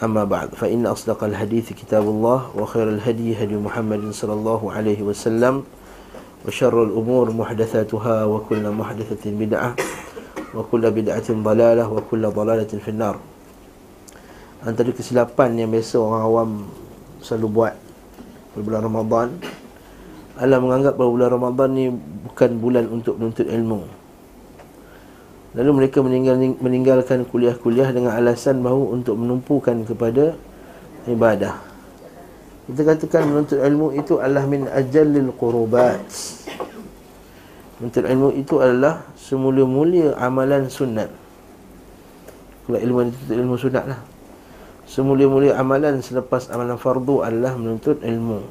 أما بعد فإن أصدق الحديث كتاب الله وخير الهدي هدي محمد صلى الله عليه وسلم وشر الأمور محدثاتها وكل محدثة بدعة وكل بدعة ضلالة وكل ضلالة في النار Antara kesilapan yang biasa orang awam selalu buat pada bulan Ramadan Allah menganggap bahawa bulan Ramadan ni bukan bulan untuk menuntut ilmu Lalu mereka meninggal, meninggalkan kuliah-kuliah dengan alasan bahawa untuk menumpukan kepada ibadah. Kita katakan menuntut ilmu itu adalah min ajallil qurubat. Menuntut ilmu itu adalah semula-mulia amalan sunat. Kalau ilmu itu ilmu sunat lah. Semula-mulia amalan selepas amalan fardu adalah menuntut ilmu.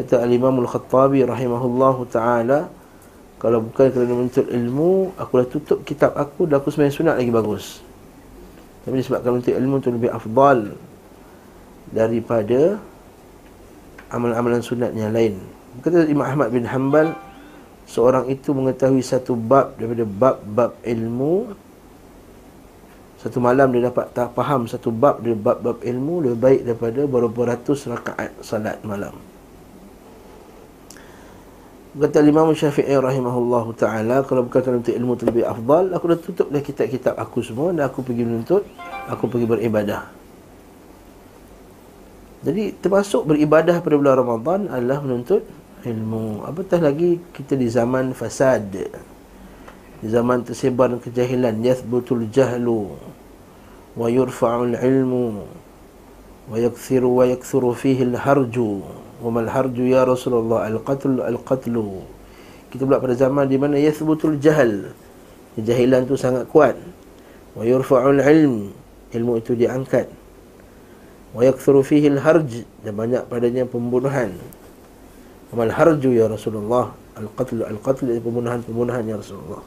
Kata Al-Imam Al-Khattabi rahimahullahu ta'ala, kalau bukan kerana menuntut ilmu Aku dah tutup kitab aku Dan aku sebenarnya sunat lagi bagus. Tapi disebabkan menuntut ilmu itu lebih afdal Daripada Amalan-amalan sunat yang lain. Kata Imam Ahmad bin Hanbal Seorang itu mengetahui satu bab Daripada bab-bab ilmu. Satu malam dia dapat tak faham Satu bab dari bab-bab ilmu Lebih baik daripada beberapa ratus rakaat salat malam Kata Imam Syafi'i rahimahullahu taala kalau kerana untuk ilmu terlebih afdal aku dah tutup dah kitab-kitab aku semua dan aku pergi menuntut aku pergi beribadah. Jadi termasuk beribadah pada bulan Ramadan adalah menuntut ilmu. Apatah lagi kita di zaman fasad. Di zaman tersebar kejahilan yathbutul jahlu wa yurfa'ul ilmu wa yakthiru wa yakthuru fihi al-harju wa mal harju ya Rasulullah al-qatl al-qatlu. Kita pula pada zaman di mana yathbutul jahal kejahilan tu sangat kuat. Wa yurfa'ul ilm ilmu itu diangkat. Wa yakthuru fihi al-harj dan banyak padanya pembunuhan. Wa mal harju ya Rasulullah al-qatl al-qatl pembunuhan-pembunuhan ya Rasulullah.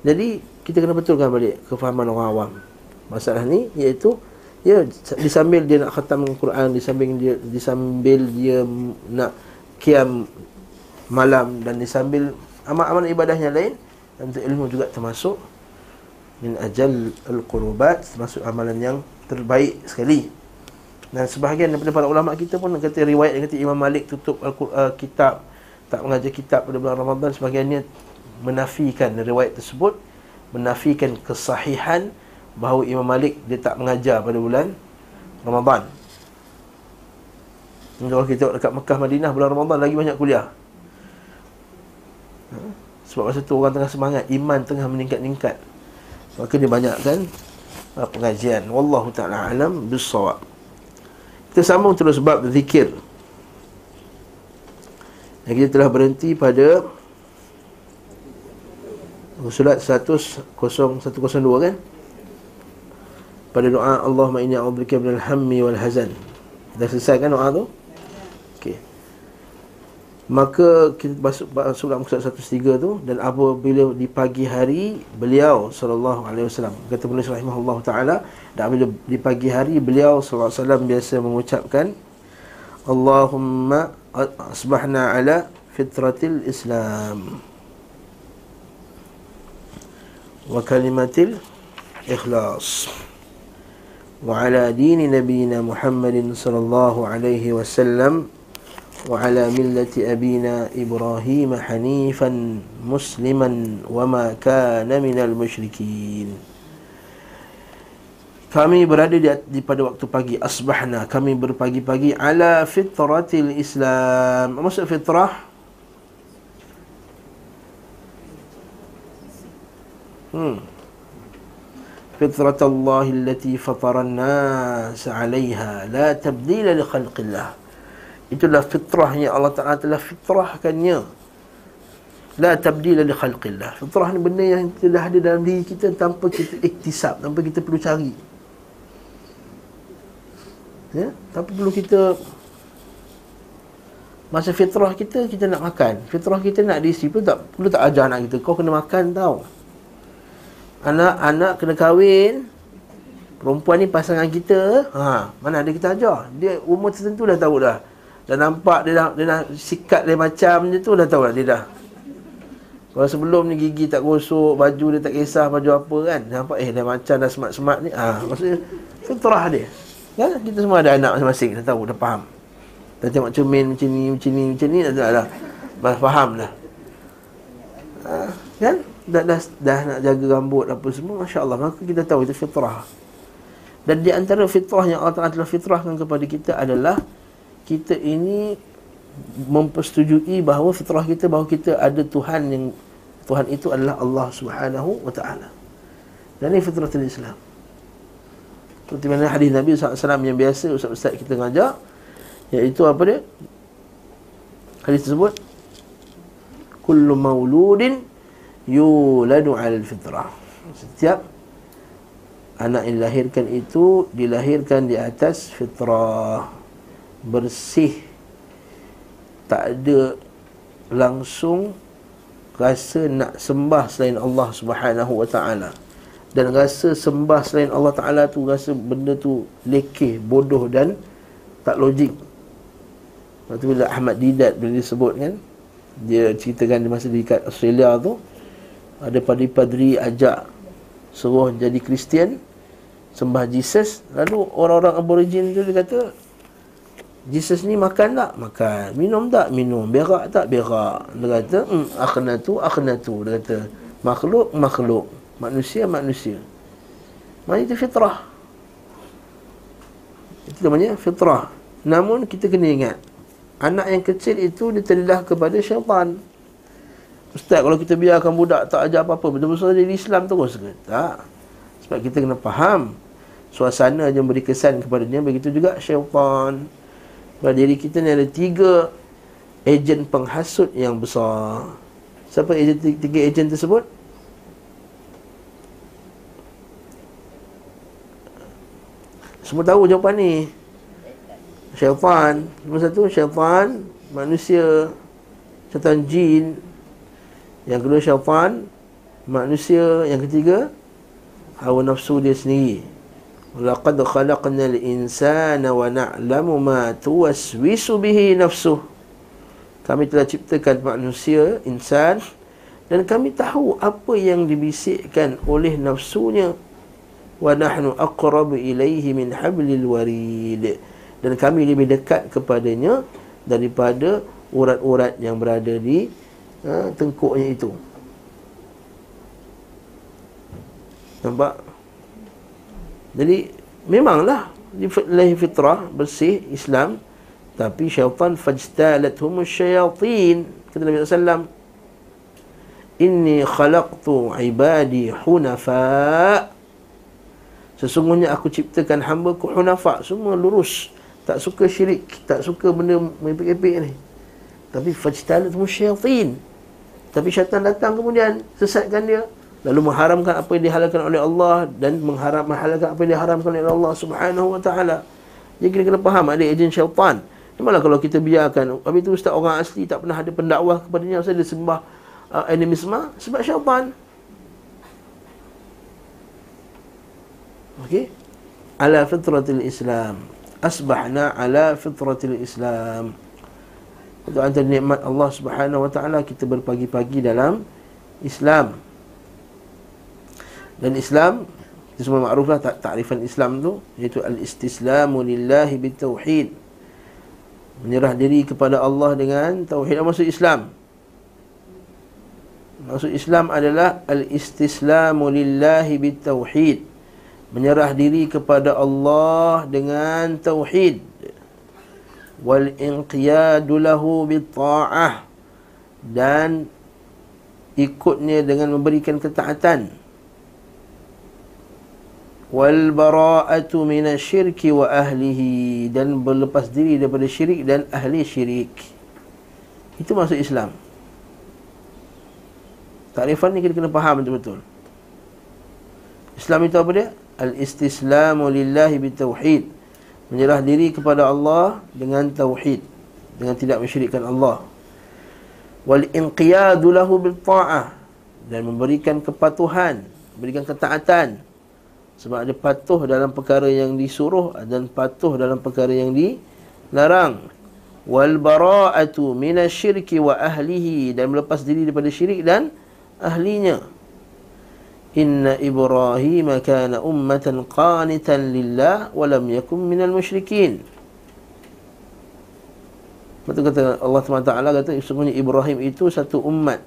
Jadi kita kena betulkan balik kefahaman orang awam. Masalah ni iaitu Ya, di sambil dia nak khatam Al-Quran, di sambil dia di sambil dia nak kiam malam dan di sambil amal-amal ibadah yang lain dan ilmu juga termasuk min ajal al-qurubat termasuk amalan yang terbaik sekali. Dan sebahagian daripada para ulama kita pun kata riwayat yang kata Imam Malik tutup uh, kitab tak mengajar kitab pada bulan Ramadan sebahagiannya menafikan riwayat tersebut menafikan kesahihan bahawa Imam Malik dia tak mengajar pada bulan Ramadan. Kalau kita dekat Mekah Madinah bulan Ramadan lagi banyak kuliah. Ha? Sebab masa tu orang tengah semangat, iman tengah meningkat-ningkat. Maka dia banyakkan uh, pengajian. Wallahu taala alam bisawab. Kita sambung terus bab zikir. Dan kita telah berhenti pada Surat 10102 kan? Pada doa Allahumma inni a'udzubika minal hammi wal hazan. Dah selesai kan doa tu? Okey. Maka kita masuk surah muka 103 tu dan apabila di pagi hari beliau sallallahu alaihi wasallam kata penulis rahimahullah taala dan apabila di pagi hari beliau sallallahu alaihi wasallam biasa mengucapkan Allahumma asbahna ala fitratil Islam wa kalimatil ikhlas. وعلى دين نبينا محمد صلى الله عليه وسلم وعلى ملة أبينا إبراهيم حنيفا مسلما وما كان من المشركين kami berada di, di pada waktu pagi asbahna kami berpagi-pagi ala fitratil Islam maksud fitrah hmm فطرة الله التي فطر الناس عليها لا تبديل لخلق الله itulah fitrahnya Allah Ta'ala telah fitrahkannya. La tabdila li khalqillah. Fitrah ni benda yang telah ada dalam diri kita tanpa kita iktisab tanpa kita perlu cari. Ya? Tanpa perlu kita masa fitrah kita kita nak makan. Fitrah kita nak diisi pun tak perlu tak ajar anak kita kau kena makan tau. Anak-anak kena kahwin. Perempuan ni pasangan kita. Ha, mana ada kita ajar. Dia umur tertentu dah tahu dah. Dah nampak dia dah, dia dah sikat dia macam je tu dah tahu dah dia dah. Kalau sebelum ni gigi tak gosok, baju dia tak kisah baju apa kan. Nampak eh dah macam dah semat-semat ni. Ha, maksudnya fitrah dia. Kan? Kita semua ada anak masing-masing dah tahu, dah faham. Dah tengok cermin macam ni, macam ni, macam ni, dah, dah, dah, dah faham dah. Ha, kan? Dah, dah, dah, nak jaga rambut apa semua, Masya Allah. Maka kita tahu itu fitrah. Dan di antara fitrah yang Allah Ta'ala telah fitrahkan kepada kita adalah kita ini mempersetujui bahawa fitrah kita bahawa kita ada Tuhan yang Tuhan itu adalah Allah Subhanahu wa taala. Dan ini fitratul Islam. Seperti mana hadis Nabi SAW yang biasa Ustaz-Ustaz kita ngajar Iaitu apa dia? Hadis tersebut Kullu mauludin Yuladu al fitrah. Setiap Anak yang dilahirkan itu Dilahirkan di atas fitrah. Bersih. Tak ada Langsung Rasa nak sembah Selain Allah subhanahu wa ta'ala. Dan rasa sembah selain Allah Ta'ala tu rasa benda tu lekeh, bodoh dan tak logik. Lepas tu bila Ahmad Didat bila disebut kan Dia ceritakan di masa dekat Australia tu Ada padri-padri ajak Suruh jadi Kristian Sembah Jesus. Lalu orang-orang aborigin tu dia kata Jesus ni makan tak? Makan. Minum tak? Minum. Berak tak? Berak. Dia kata hmm, Akhnatu Akhnatu Dia kata Makhluk Makhluk. Manusia Manusia. Maksudnya itu fitrah. Itu namanya fitrah. Namun kita kena ingat Anak yang kecil itu dia terlidah kepada syaitan Ustaz kalau kita biarkan budak tak ajar apa-apa Betul-betul jadi Islam terus ke? Tak. Sebab kita kena faham Suasana yang beri kesan kepada dia. Begitu juga syaitan. Pada diri kita ni ada tiga Ejen penghasut yang besar. Siapa ejen, tiga ejen tersebut? Semua tahu jawapan ni. Syaitan. Nombor satu syaitan Manusia. Syaitan jin Yang kedua syaitan Manusia. Yang ketiga Hawa nafsu dia sendiri. Laqad khalaqna al-insana wa na'lamu ma tuwaswisu bihi nafsuh Kami telah ciptakan manusia, insan Dan kami tahu apa yang dibisikkan oleh nafsunya. Wa nahnu aqrabu ilaihi min hablil warid. Dan kami lebih dekat kepadanya daripada urat-urat yang berada di ha, tengkuknya itu. Nampak? Jadi memanglah lahir fitrah bersih Islam tapi syaitan fajtalathum syayatin kata Nabi sallallahu Inni khalaqtu ibadi hunafa. Sesungguhnya aku ciptakan hamba ku hunafa. Semua lurus. Tak suka syirik tak suka benda mepek-mepek ni. Tapi fajtalat musyaitin tapi syaitan datang kemudian sesatkan dia. Lalu mengharamkan apa yang dihalalkan oleh Allah dan mengharam menghalalkan apa yang diharamkan oleh Allah Subhanahu wa taala. Jadi kita kena faham ada ejen syaitan. Malah kalau kita biarkan Habis itu ustaz orang asli tak pernah ada pendakwah kepadanya Ustaz dia sembah uh, animisme Sebab syaitan. Okey. Ala fitratil Islam. Asbahna ala fitratil Islam. Itu antara nikmat Allah Subhanahu wa taala kita berpagi-pagi dalam Islam. Dan Islam itu semua makruflah tak takrifan Islam tu iaitu al-istislamu lillahi bitauhid. Menyerah diri kepada Allah dengan tauhid maksud Islam. Maksud Islam adalah al-istislamu lillahi bitauhid menyerah diri kepada Allah dengan tauhid wal inqiyadu lahu bitta'ah. Dan ikutnya dengan memberikan ketaatan. Wal bara'atu minasyirki wa ahlihi. Dan berlepas diri daripada syirik dan ahli syirik. Itu maksud Islam. Takrifan ni kita kena faham betul-betul. Islam itu apa dia? Al-istislamu lillahi bitauhid Menyerah diri kepada Allah dengan tauhid dengan tidak mensyirikkan Allah. Wal inqiyadu lahu bil ta'ah dan memberikan kepatuhan memberikan ketaatan. Sebab ada patuh dalam perkara yang disuruh dan patuh dalam perkara yang dilarang. Wal bara'atu minasyirki wa ahlihi dan melepas diri daripada syirik dan ahlinya Ibrahim kana ummatan qanitan lillah wa lam yakun minal musyrikin. Betul kata Allah SWT kata sesungguhnya Ibrahim itu satu umat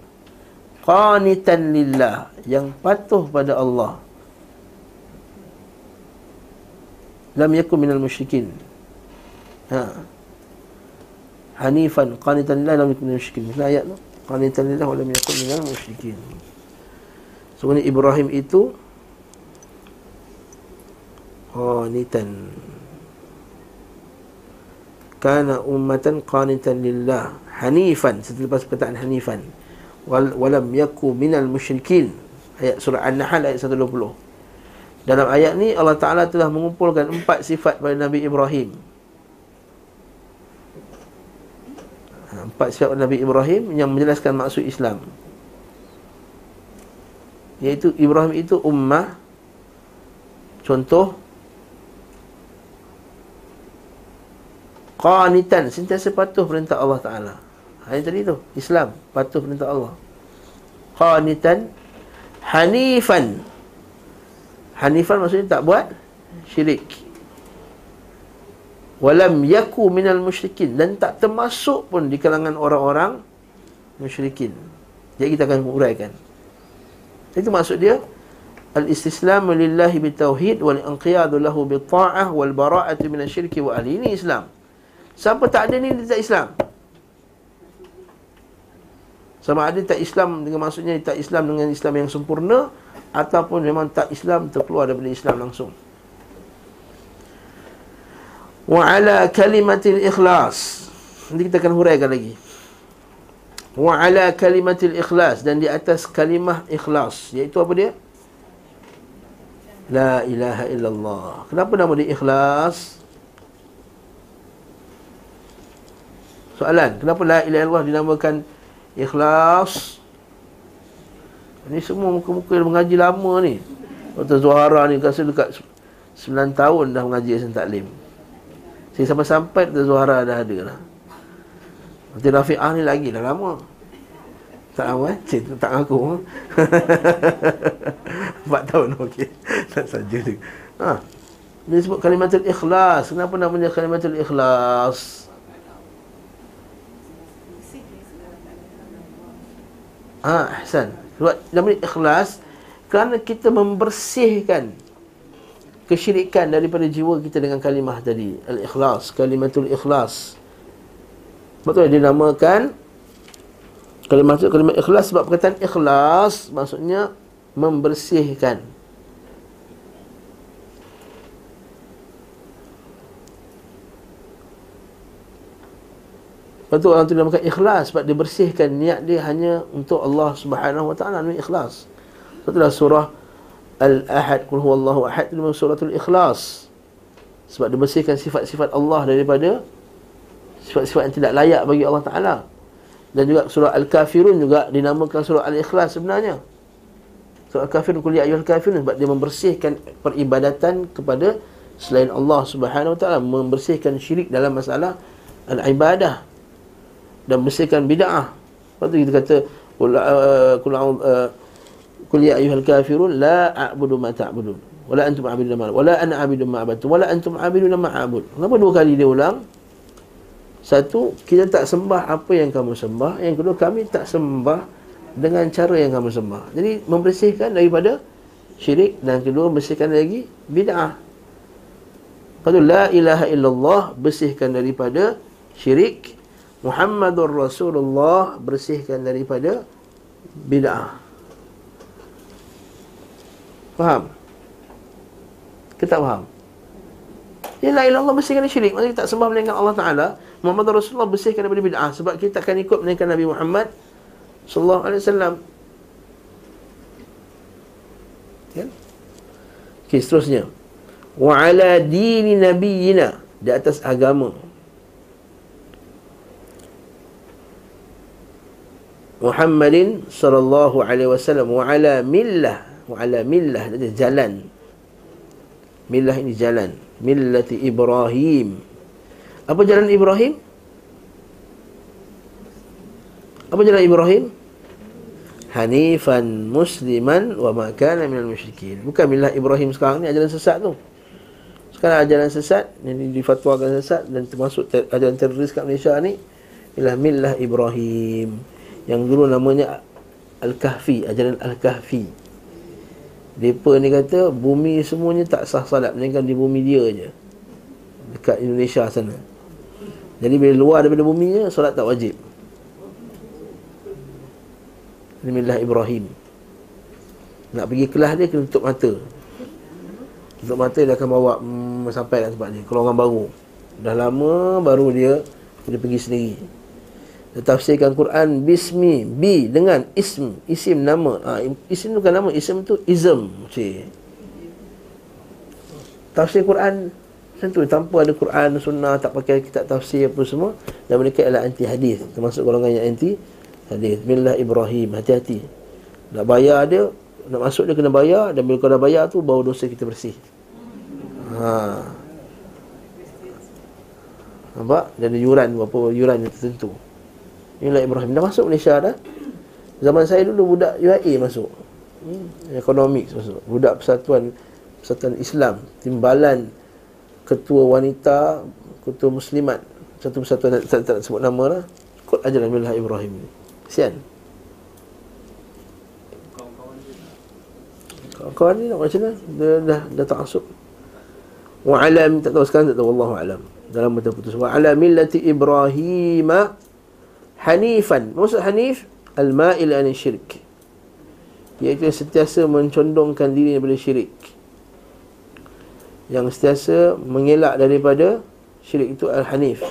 qanitan lillah yang patuh pada Allah. Lam yakun minal musyrikin. Ha. Hanifan qanitan lillah lam yakun minal musyrikin. Ini ayat tu. Qanitan lillah lam yakun minal musyrikin. Sebenarnya Ibrahim itu qanitan. Kana ummatan qanitan lillah hanifan setelah perkataan hanifan. Wal walam yaku minal musyrikin. Ayat surah an-nahl ayat 120 dalam ayat ni Allah Taala telah mengumpulkan empat sifat pada Nabi Ibrahim. Ha, empat sifat Nabi Ibrahim yang menjelaskan maksud Islam Iaitu Ibrahim itu ummah Contoh Qanitan Sentiasa patuh perintah Allah Ta'ala. Hari tadi tu Islam Patuh perintah Allah. Qanitan Hanifan. Hanifan maksudnya tak buat Syirik. Walam yaku minal musyrikin. Dan tak termasuk pun di kalangan orang-orang Musyrikin. Jadi kita akan uraikan itu maksud dia al-istislamu lillahi bitauhid wal inqiyadu lahu bitta'ah wal bara'atu minasyirki wa ahli. Ini Islam. Siapa tak ada ni dia tak Islam. Sama ada tak Islam dengan maksudnya tak Islam dengan Islam yang sempurna ataupun memang tak Islam terkeluar daripada Islam langsung. Wa ala kalimatil ikhlas. Nanti kita akan huraikan lagi wa ala kalimatil ikhlas dan di atas kalimah ikhlas. Iaitu apa dia? La ilaha illallah. Kenapa nama dia ikhlas? Soalan kenapa la ilaha illallah dinamakan ikhlas? Ini semua muka-muka yang mengaji lama ni. Dr. Zuhara ni rasa dekat 9 tahun dah mengaji Yasin Taklim. Saya sampai-sampai Dr. Zuhara dah ada lah Nanti Rafi'ah ni lagi dah lama. Tak lama eh? Cik tak aku Empat tahun okey. Tak saja tu ha. Dia sebut kalimatul ikhlas. Kenapa namanya kalimatul ikhlas? Ha, Hasan. Sebab nama ikhlas kerana kita membersihkan kesyirikan daripada jiwa kita dengan kalimah tadi, al-ikhlas, kalimatul ikhlas. Betul dia namakan kalau maksud kalimat ikhlas sebab perkataan ikhlas maksudnya membersihkan. Betul orang tu namakan ikhlas sebab dia bersihkan niat dia hanya untuk Allah Subhanahu wa taala ni ikhlas. Betul surah Al-Ahad qul huwallahu ahad itu suratul ikhlas. Sebab dia bersihkan sifat-sifat Allah daripada sifat-sifat yang tidak layak bagi Allah Ta'ala. Dan juga surah Al-Kafirun juga dinamakan surah Al-Ikhlas sebenarnya. Surah Al-Kafirun kuliah ayuhal kafirun sebab dia membersihkan peribadatan kepada selain Allah Subhanahu Wa Ta'ala membersihkan syirik dalam masalah al-ibadah dan membersihkan bid'ah. Lepas tu kita kata kuliah ayuhal kafirun la a'budu ma ta'budun wala antum a'budun ma wala ana a'budu ma a'budu wala antum a'budun ma a'bud. Kenapa dua kali dia ulang satu, kita tak sembah apa yang kamu sembah. Yang kedua, kami tak sembah dengan cara yang kamu sembah. Jadi, membersihkan daripada syirik. Dan kedua, membersihkan lagi bid'ah. Kalau la ilaha illallah, bersihkan daripada syirik. Muhammadur Rasulullah, bersihkan daripada bid'ah. Faham? Kita faham? Ya la ilallah bersihkan syirik. Maksudnya tak sembah melainkan Allah Ta'ala. Muhammad Rasulullah bersihkan daripada bid'ah sebab kita akan ikut melainkan Nabi Muhammad sallallahu alaihi wasallam. Ya. Okey, seterusnya. Wa ala dini nabiyina di atas agama Muhammadin sallallahu alaihi wasallam wa ala millah wa ala millah jalan millah ini jalan millati Ibrahim apa jalan Ibrahim apa jalan Ibrahim hanifan musliman wa ma kana minal musyrikin bukan millah Ibrahim sekarang ni ajaran sesat tu sekarang ajaran sesat yang difatwakan sesat dan termasuk ter, ajaran teroris kat Malaysia ni ialah millah Ibrahim yang dulu namanya Al-Kahfi, ajaran Al-Kahfi. Depa ni kata bumi semuanya tak sah salat melainkan di bumi dia je. Dekat Indonesia sana. Jadi bila luar daripada buminya solat tak wajib. Bismillah Ibrahim. Nak pergi kelas dia kena tutup mata. Tutup mata dia akan bawa hmm, sampai kat tempat dia. Kalau orang baru. Dah lama baru dia dia pergi sendiri tafsirkan Quran bismi bi dengan ism isim nama ha, isim bukan nama isim tu ism cik. tafsir Quran tentu tanpa ada Quran sunnah tak pakai kitab tafsir apa semua dan mereka adalah anti hadis termasuk golongan yang anti hadis billah Ibrahim hati-hati. Nak bayar dia nak masuk dia kena bayar dan bila kau dah bayar tu baru dosa kita bersih. Ha. Nampak? Dan yuran berapa yuran yang tertentu. Inilah Ibrahim. Dah masuk Malaysia dah. Zaman saya dulu budak UAE masuk. Hmm. Masuk. Budak persatuan Persatuan Islam Timbalan Ketua wanita Ketua muslimat. Satu persatuan Tak, tak, tak sebut nama lah Kod ajaran Milah Ibrahim Sian. Kawan-kawan ni nak macam mana? Dia dah, dah tak masuk. Wa'alam Tak tahu sekarang tak tahu. Wallahu'alam Dalam betul putus. Wa'alam millati Ibrahimah Hanifan. Maksud Hanif? Al-ma'il an syirik Iaitu sentiasa mencondongkan diri daripada syirik Yang sentiasa mengelak daripada syirik itu Al-Hanif.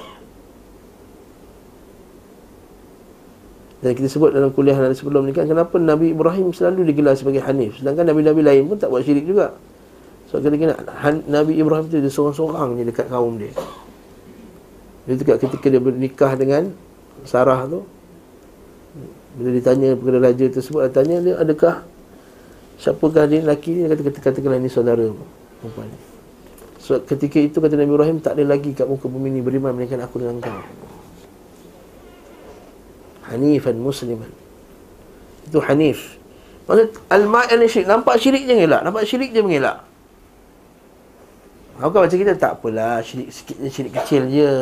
Dan kita sebut dalam kuliah yang sebelum ni kan Kenapa Nabi Ibrahim selalu digelar sebagai Hanif? Sedangkan Nabi-Nabi lain pun tak buat syirik juga. So kita kena Nabi Ibrahim tu dia seorang-seorang je dekat kaum dia. Itu ketika dia bernikah dengan Sarah tu bila ditanya kepada raja tersebut dia tanya dia adakah siapakah dia lelaki ni? Dia kata kata katakanlah ini saudara perempuan so, ketika itu kata Nabi Ibrahim tak ada lagi kat muka bumi ni beriman melainkan aku dengan kau. Hanifan Musliman. Itu Hanif. Maksud al-ma'an syirik nampak syirik je mengelak. Nampak syirik je mengelak. Bukan macam kita tak apalah syirik sikit syirik kecil je.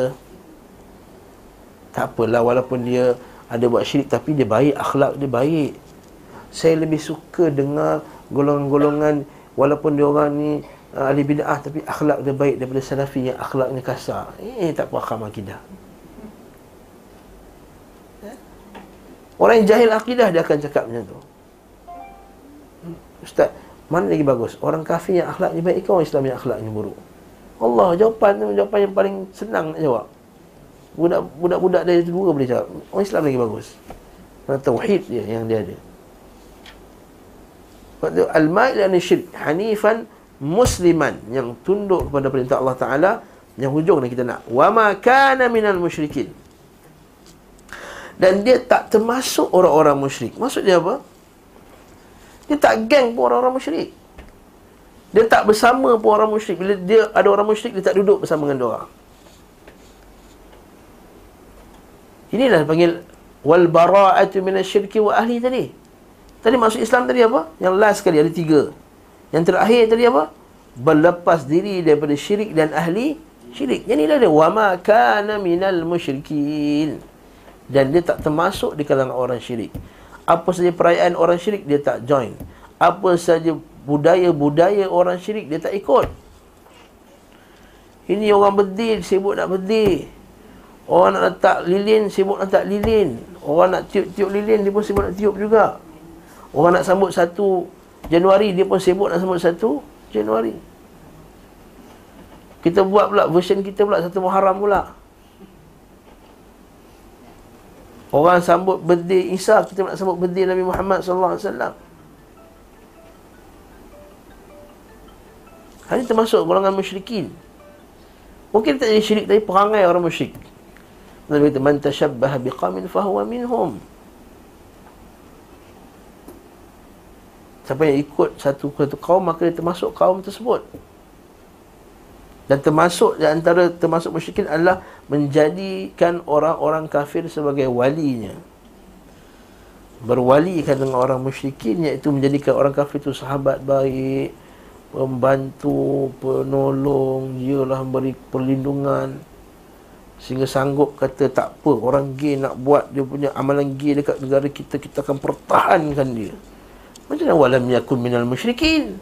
Tak apalah walaupun dia ada buat syirik tapi dia baik, akhlak dia baik. Saya lebih suka dengar golongan-golongan walaupun dia orang ni ahli bid'ah tapi akhlak dia baik daripada salafi yang akhlaknya kasar. Eh tak faham akidah. Orang yang jahil akidah dia akan cakap macam tu. Ustaz, mana lagi bagus? Orang kafir yang akhlaknya baik ke orang Islam yang akhlaknya buruk? Allah jawapan tu jawapan yang paling senang nak jawab. Budak, budak-budak dari dua boleh jawab Orang Islam lagi bagus Kerana tauhid dia yang dia ada Al-Ma'il dan Syirik Hanifan Musliman Yang tunduk kepada perintah Allah Ta'ala Yang hujung yang kita nak Wa ma kana minal musyrikin Dan dia tak termasuk orang-orang musyrik Maksud dia apa? Dia tak geng pun orang-orang musyrik Dia tak bersama pun orang musyrik Bila dia ada orang musyrik Dia tak duduk bersama dengan orang Inilah panggil wal bara'atu minasyirki wa ahli tadi. Tadi maksud Islam tadi apa? Yang last sekali ada tiga. Yang terakhir tadi apa? Berlepas diri daripada syirik dan ahli syirik. Yang inilah dia ma kana minal musyrikin. Dan dia tak termasuk di kalangan orang syirik. Apa saja perayaan orang syirik dia tak join. Apa saja budaya-budaya orang syirik dia tak ikut. Ini orang berdil, sibuk nak berdil. Orang nak letak lilin, sibuk nak letak lilin. Orang nak tiup-tiup lilin, dia pun sibuk nak tiup juga. Orang nak sambut satu Januari, dia pun sibuk nak sambut satu Januari. Kita buat pula, version kita pula, satu Muharram pula. Orang sambut birthday Isa, kita nak sambut birthday Nabi Muhammad SAW. Ini termasuk golongan musyrikin. Mungkin tak jadi syirik, tapi perangai orang musyrik. Nabi kata man tashabbaha biqamin fahuwa minhum. Siapa yang ikut satu satu kaum maka dia termasuk kaum tersebut. Dan termasuk di antara termasuk musyrikin adalah menjadikan orang-orang kafir sebagai walinya. Berwalikan dengan orang musyrikin iaitu menjadikan orang kafir itu sahabat baik, pembantu, penolong, dialah beri perlindungan sehingga sanggup kata tak apa orang gay nak buat dia punya amalan gay dekat negara kita kita akan pertahankan dia. Macam mana walam yakun minal musyrikin?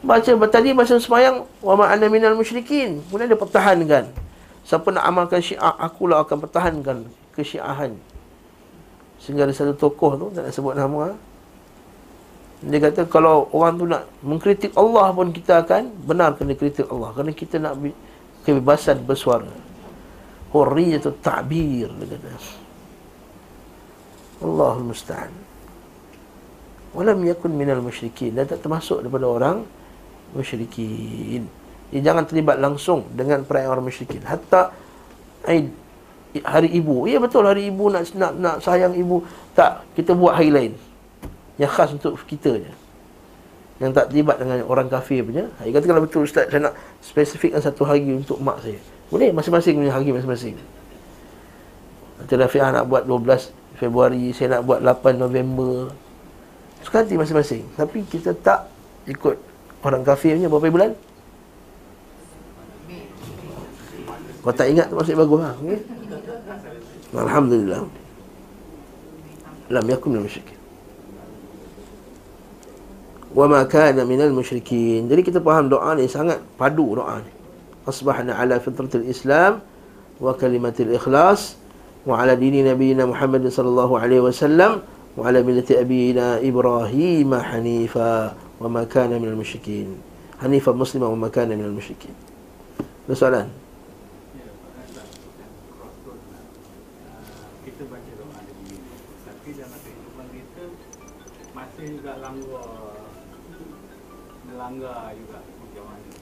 Baca tadi masa semayang wa ma ana minal musyrikin. Kemudian dia pertahankan. Siapa nak amalkan syiah akulah akan pertahankan kesyiahan. Sehingga ada satu tokoh tu tak nak sebut nama. Dia kata kalau orang tu nak mengkritik Allah pun kita akan benarkan dia kritik Allah kerana kita nak kebebasan bersuara. Hurriyatul ta'bir dia kata. Allahul musta'an. Walam yakun minal musyrikin dan tak termasuk daripada orang musyrikin. Dia jangan terlibat langsung dengan perayaan orang musyrikin. Hatta Aid hari ibu. Ya betul hari ibu nak nak nak sayang ibu. Tak, kita buat hari lain. Yang khas untuk kita je. Yang tak terlibat dengan orang kafir punya. Dia kata kalau betul ustaz saya nak spesifikkan satu hari untuk mak saya. Boleh masing-masing punya hari masing-masing. Nanti Rafiah nak buat 12 Februari, saya nak buat 8 November. Suka hati masing-masing. Tapi kita tak ikut Orang kafirnya berapa bulan? Kau tak ingat tu masih bagus lah okay? Alhamdulillah Lam yakun minal musyrikin Wa ma kana minal musyrikin Jadi kita faham doa ni sangat padu doa ni Asbahna ala fitratil Islam Wa kalimatil ikhlas Wa ala dini Nabi Muhammad sallallahu alaihi wasallam وعلى ملة أبينا إبراهيم حنيفا وما كان من المشركين. حنيفا مسلما وما كان من المشركين. مسألة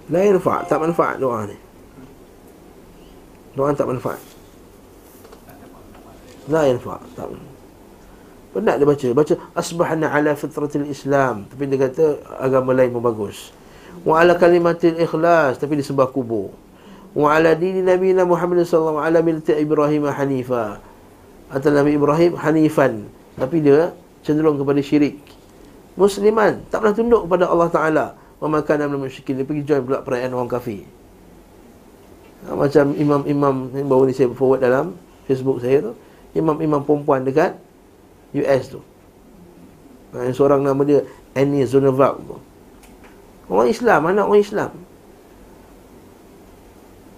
لا ينفع تak manfaat doa ni doa tak لا ينفع تak manfaat Penat dia baca. Baca Asbahna ala fitratil Islam. Tapi dia kata Agama lain pun bagus. Wa ala kalimatil ikhlas. Tapi dia sebab kubur. Wa ala dini Nabi Muhammad SAW Ala milti Ibrahim Hanifa. Atau Nabi Ibrahim Hanifan. Tapi dia cenderung kepada syirik. Musliman Tak pernah tunduk kepada Allah Ta'ala. Wa makan amla musyrikin. Dia pergi join pula perayaan orang kafir. Ha, Macam imam-imam Baru ni saya forward dalam Facebook saya tu Imam-imam perempuan dekat US tu. Yang seorang nama dia Annie Zonevak tu. Orang Islam, anak orang Islam.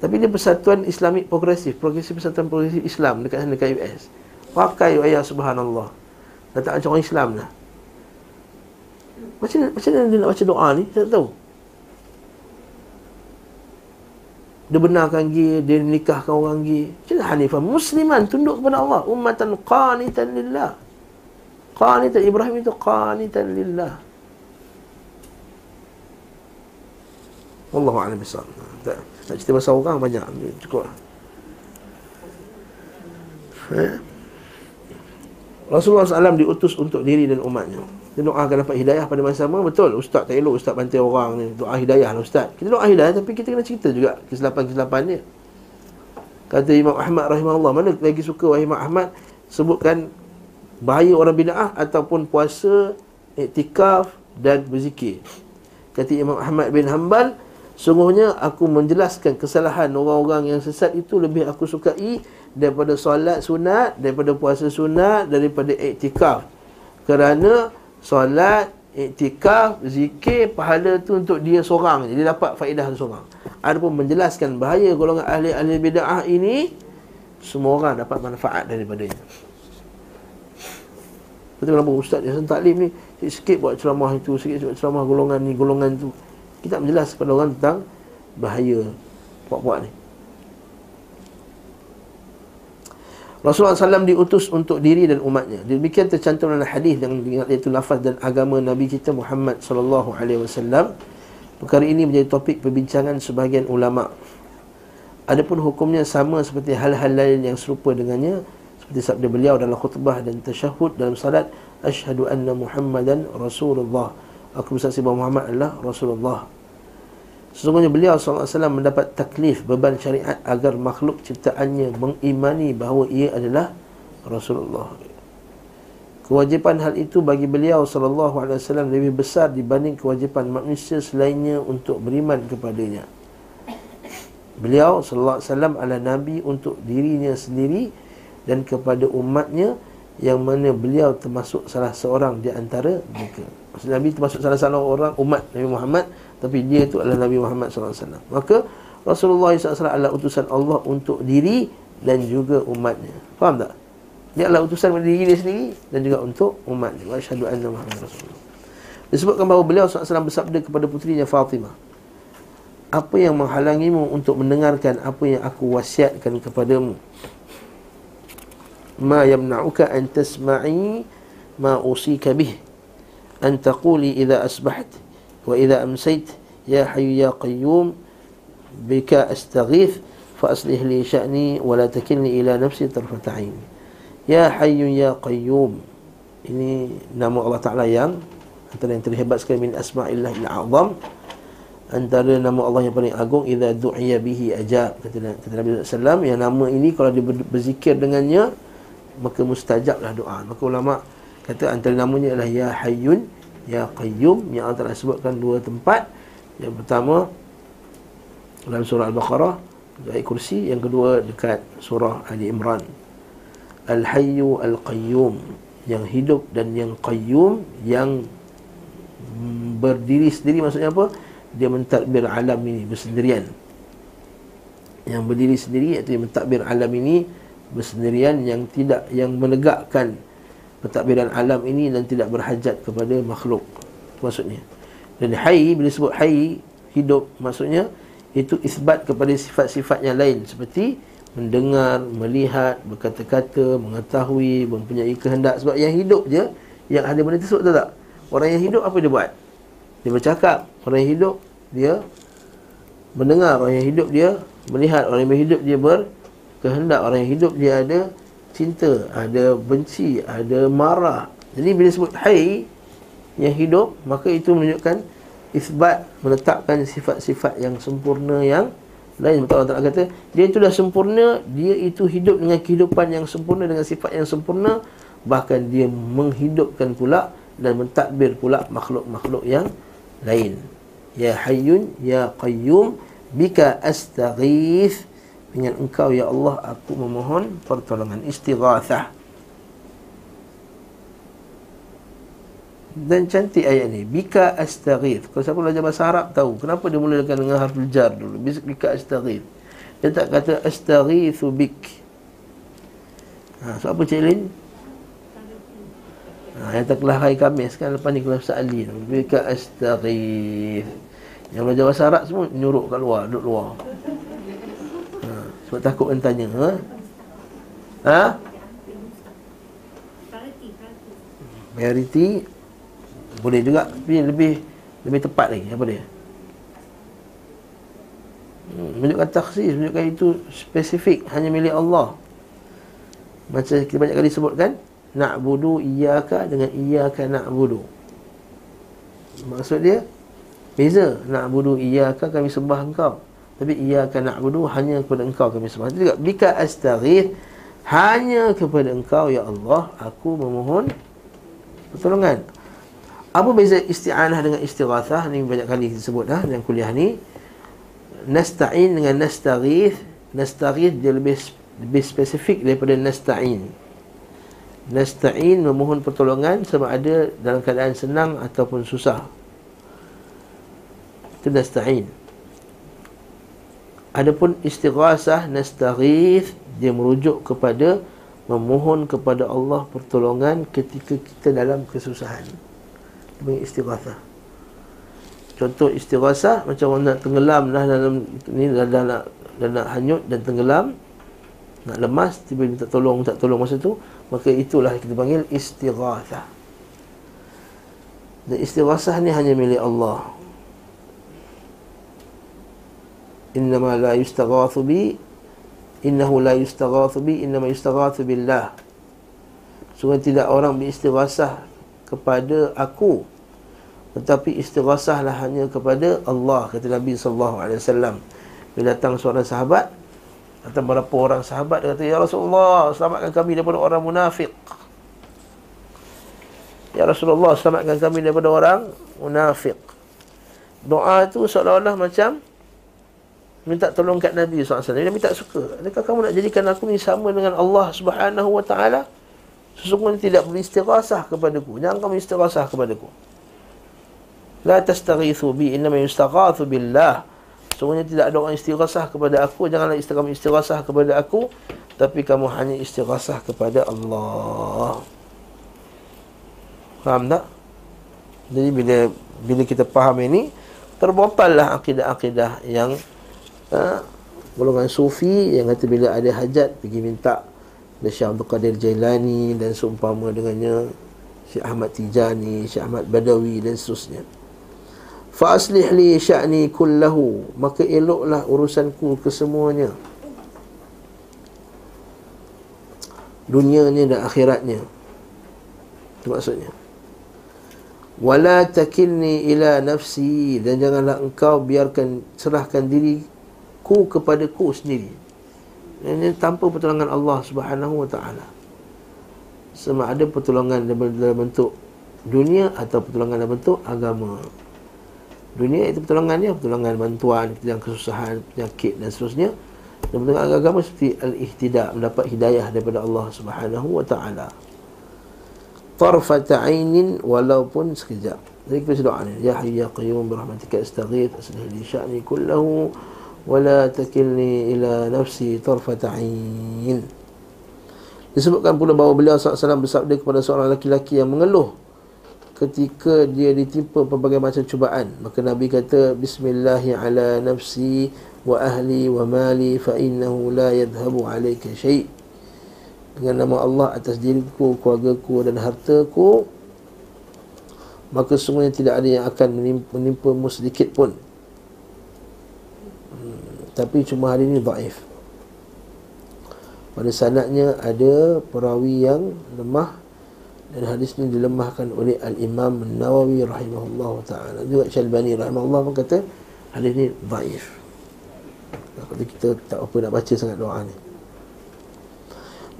Tapi dia persatuan Islamik progresif Progresif persatuan progresif Islam Dekat sana, dekat US Pakai ayat subhanallah. Dan tak macam orang Islam lah macam, macam mana dia nak baca doa ni? Saya tak tahu. Dia benarkan gay Dia nikahkan orang gay Macam Hanifah? Musliman tunduk kepada Allah. Ummatan qanitan lillah Qanitan Ibrahim itu qanitan lillah. Wallahu a'lam bishawab. Tak nak cerita pasal orang banyak cukup. Eh? Rasulullah SAW diutus untuk diri dan umatnya doa akan dapat hidayah pada masa sama Betul, Ustaz tak elok Ustaz bantai orang ni Doa hidayah lah Ustaz Kita doa hidayah tapi kita kena cerita juga Kesilapan-kesilapan dia Kata Imam Ahmad rahimahullah Mana lagi suka Imam Ahmad Sebutkan bahaya orang bid'ah ataupun puasa, iktikaf dan berzikir. Kata Imam Ahmad bin Hanbal, sungguhnya aku menjelaskan kesalahan orang-orang yang sesat itu lebih aku sukai daripada solat sunat, daripada puasa sunat, daripada iktikaf. Kerana solat, iktikaf, zikir, pahala tu untuk dia seorang. Jadi dapat faedah seorang. Adapun menjelaskan bahaya golongan ahli-ahli bid'ah ini, semua orang dapat manfaat daripadanya. Betul kenapa ustaz yang taklim ni sikit buat ceramah itu, sikit buat ceramah golongan ni, golongan tu. Kita menjelas kepada orang tentang bahaya puak-puak ni. Rasulullah SAW diutus untuk diri dan umatnya. Demikian tercantum dalam hadis yang iaitu lafaz dan agama Nabi kita Muhammad sallallahu alaihi wasallam. Perkara ini menjadi topik perbincangan sebahagian ulama. Adapun hukumnya sama seperti hal-hal lain yang serupa dengannya seperti sabda beliau dalam khutbah dan tasyahud dalam salat Ashhadu anna Muhammadan Rasulullah Aku bersaksi bahawa Muhammad adalah Rasulullah Sesungguhnya beliau SAW mendapat taklif beban syariat agar makhluk ciptaannya mengimani bahawa ia adalah Rasulullah. Kewajipan hal itu bagi beliau SAW lebih besar dibanding kewajipan manusia selainnya untuk beriman kepadanya. Beliau SAW adalah Nabi untuk dirinya sendiri dan kepada umatnya yang mana beliau termasuk salah seorang di antara mereka. Maksud Nabi termasuk salah seorang umat Nabi Muhammad tapi dia itu adalah Nabi Muhammad SAW Maka Rasulullah SAW adalah utusan Allah untuk diri dan juga umatnya. Faham tak? Dia adalah utusan untuk diri dia sendiri dan juga untuk umatnya. Wa syahadu anna Muhammad Rasulullah. Disebutkan bahawa beliau SAW bersabda kepada putrinya Fatimah Apa yang menghalangimu untuk mendengarkan apa yang aku wasiatkan kepadamu ma yamna'uka an tasma'i ma usika bih an taquli idha asbahat wa idha amsayt ya hayyu ya qayyum bika astaghith fa aslih li sya'ni wa la takilni ila nafsi tarfat ain ya hayyu ya qayyum. Ini nama Allah Taala yang antara yang terhebat sekali min asma'illah al-azam antara nama Allah yang paling agung idza du'iya bihi ajab. Kata, kata Nabi sallallahu alaihi wasallam yang nama ini kalau dia berzikir dengannya maka mustajablah doa. Maka ulama kata antara namanya adalah ya hayyun Ya Qayyum yang Allah telah sebutkan dua tempat. Yang pertama Dalam surah Al-Baqarah Ayat kursi Yang kedua dekat surah Ali Imran. Al-Hayyu Al-Qayyum Yang hidup dan yang Qayyum Yang berdiri sendiri maksudnya apa? Dia mentadbir alam ini bersendirian. Yang berdiri sendiri iaitu yang mentadbir alam ini bersendirian yang tidak yang menegakkan pentadbiran alam ini dan tidak berhajat kepada makhluk maksudnya dan hayy bila sebut hayy hidup maksudnya itu isbat kepada sifat-sifat yang lain seperti mendengar, melihat, berkata-kata, mengetahui, mempunyai kehendak sebab yang hidup je yang ada benda tersebut tak? Orang yang hidup apa dia buat? Dia bercakap. Orang yang hidup dia mendengar, orang yang hidup dia melihat, orang yang hidup dia berkehendak, orang yang hidup dia ada cinta, ada benci, ada marah. Jadi bila sebut hai yang hidup, maka itu menunjukkan isbat menetapkan sifat-sifat yang sempurna yang lain. Betul Allah Ta'ala kata, dia itu dah sempurna, dia itu hidup dengan kehidupan yang sempurna, dengan sifat yang sempurna, bahkan dia menghidupkan pula dan mentadbir pula makhluk-makhluk yang lain. Ya Hayyun, Ya Qayyum, bika astaghith, dengan engkau ya Allah aku memohon pertolongan istighathah dan cantik ayat ni bika astaghith. Kalau siapa belajar bahasa Arab tahu kenapa dia mulakan dengan harful jar dulu? Bika astaghith. Dia tak kata astaghithu bik. Ha so apa cik Lin? Ha yang tak kelahai Khamis kan lepas ni kelas Sa'ali bika astaghith. Yang belajar bahasa Arab semua nyuruh kat luar duduk luar sebab takut orang tanya ha? Ha? Priority Boleh juga Tapi lebih Lebih tepat lagi Apa dia? Hmm, Menunjukkan taksis Menunjukkan itu Spesifik Hanya milik Allah. Macam kita banyak kali sebutkan Na'budu iyaka Dengan iyaka na'budu. Maksud dia Beza. Na'budu iyaka Kami sembah engkau tapi ia akan nak na'budu hanya kepada engkau kami semua. Itu juga bika astaghith hanya kepada engkau ya Allah aku memohon pertolongan. Apa beza isti'anah dengan istighathah? Ini banyak kali disebut dah dalam kuliah ni. Nasta'in dengan nastaghith. Nastaghith dia lebih lebih spesifik daripada nasta'in. Nasta'in memohon pertolongan sama ada dalam keadaan senang ataupun susah. Itu nasta'in. Adapun istighasah nastaghith dia merujuk kepada memohon kepada Allah pertolongan ketika kita dalam kesusahan. Itu istighasah. Contoh istighasah macam orang nak tenggelam lah dalam ni dah, dah, nak dah nak hanyut dan tenggelam nak lemas tiba minta tolong tak tolong masa tu maka itulah kita panggil istighasah. Dan istighasah ni hanya milik Allah innama la yustaghathu bi innahu la yustaghathu bi innama yustaghathu billah sungguh tidak orang beristighasah kepada aku. Tetapi istighasahlah hanya kepada Allah kata Nabi sallallahu alaihi wasallam. Bila datang seorang sahabat atau beberapa orang sahabat dia kata ya Rasulullah selamatkan kami daripada orang munafik Ya Rasulullah selamatkan kami daripada orang munafik doa itu seolah-olah macam minta tolong kat Nabi SAW Nabi tak suka. Adakah kamu nak jadikan aku ni sama dengan Allah Subhanahu Wa Taala? Sesungguhnya tidak beristighasah kepadaku. Jangan kamu istighasah kepadaku. La tastaghithu bi inna yustaghathu billah. Sesungguhnya tidak ada orang istighasah kepada aku. Janganlah kamu istighasah kepada aku tapi kamu hanya istighasah kepada Allah. Faham tak? Jadi bila bila kita faham ini terbotallah akidah-akidah yang ha, golongan sufi yang kata bila ada hajat pergi minta dari Syekh Abdul Qadir Jailani dan seumpama dengannya Syekh Ahmad Tijani, Syekh Ahmad Badawi dan seterusnya. Fa aslih li sya'ni kullahu, maka eloklah urusanku kesemuanya. Dunianya dan akhiratnya. Itu maksudnya wala takilni ila nafsi dan janganlah engkau biarkan serahkan diriku kepada ku sendiri. Ini tanpa pertolongan Allah Subhanahu wa taala. Sama ada pertolongan dalam bentuk dunia atau pertolongan dalam bentuk agama. Dunia itu pertolongannya pertolongan bantuan yang kesusahan penyakit dan seterusnya. Dan pertolongan agama seperti al-ihtida mendapat hidayah daripada Allah Subhanahu wa taala. Tarfata ainin walaupun sekejap. Jadi kita doa ni. Ya hayya qayyum birahmatika astaghith aslih li sya'ni kullahu la takilni ila nafsi tarfata ain. Disebutkan pula bahawa beliau SAW bersabda kepada seorang lelaki-lelaki yang mengeluh ketika dia ditimpa pelbagai macam cubaan. Maka Nabi kata, Bismillahi ala nafsi wa ahli wa mali fa innahu la yadhabu alaika syait dengan nama Allah atas diriku, keluargaku dan hartaku maka semuanya tidak ada yang akan menimpa, mu sedikit pun tapi cuma hari ini daif. Pada sanatnya ada perawi yang lemah dan hadis ini dilemahkan oleh Al-Imam Nawawi rahimahullah ta'ala. Juga Syalbani rahimahullah pun kata hadis ini daif. Kita tak apa nak baca sangat doa ni.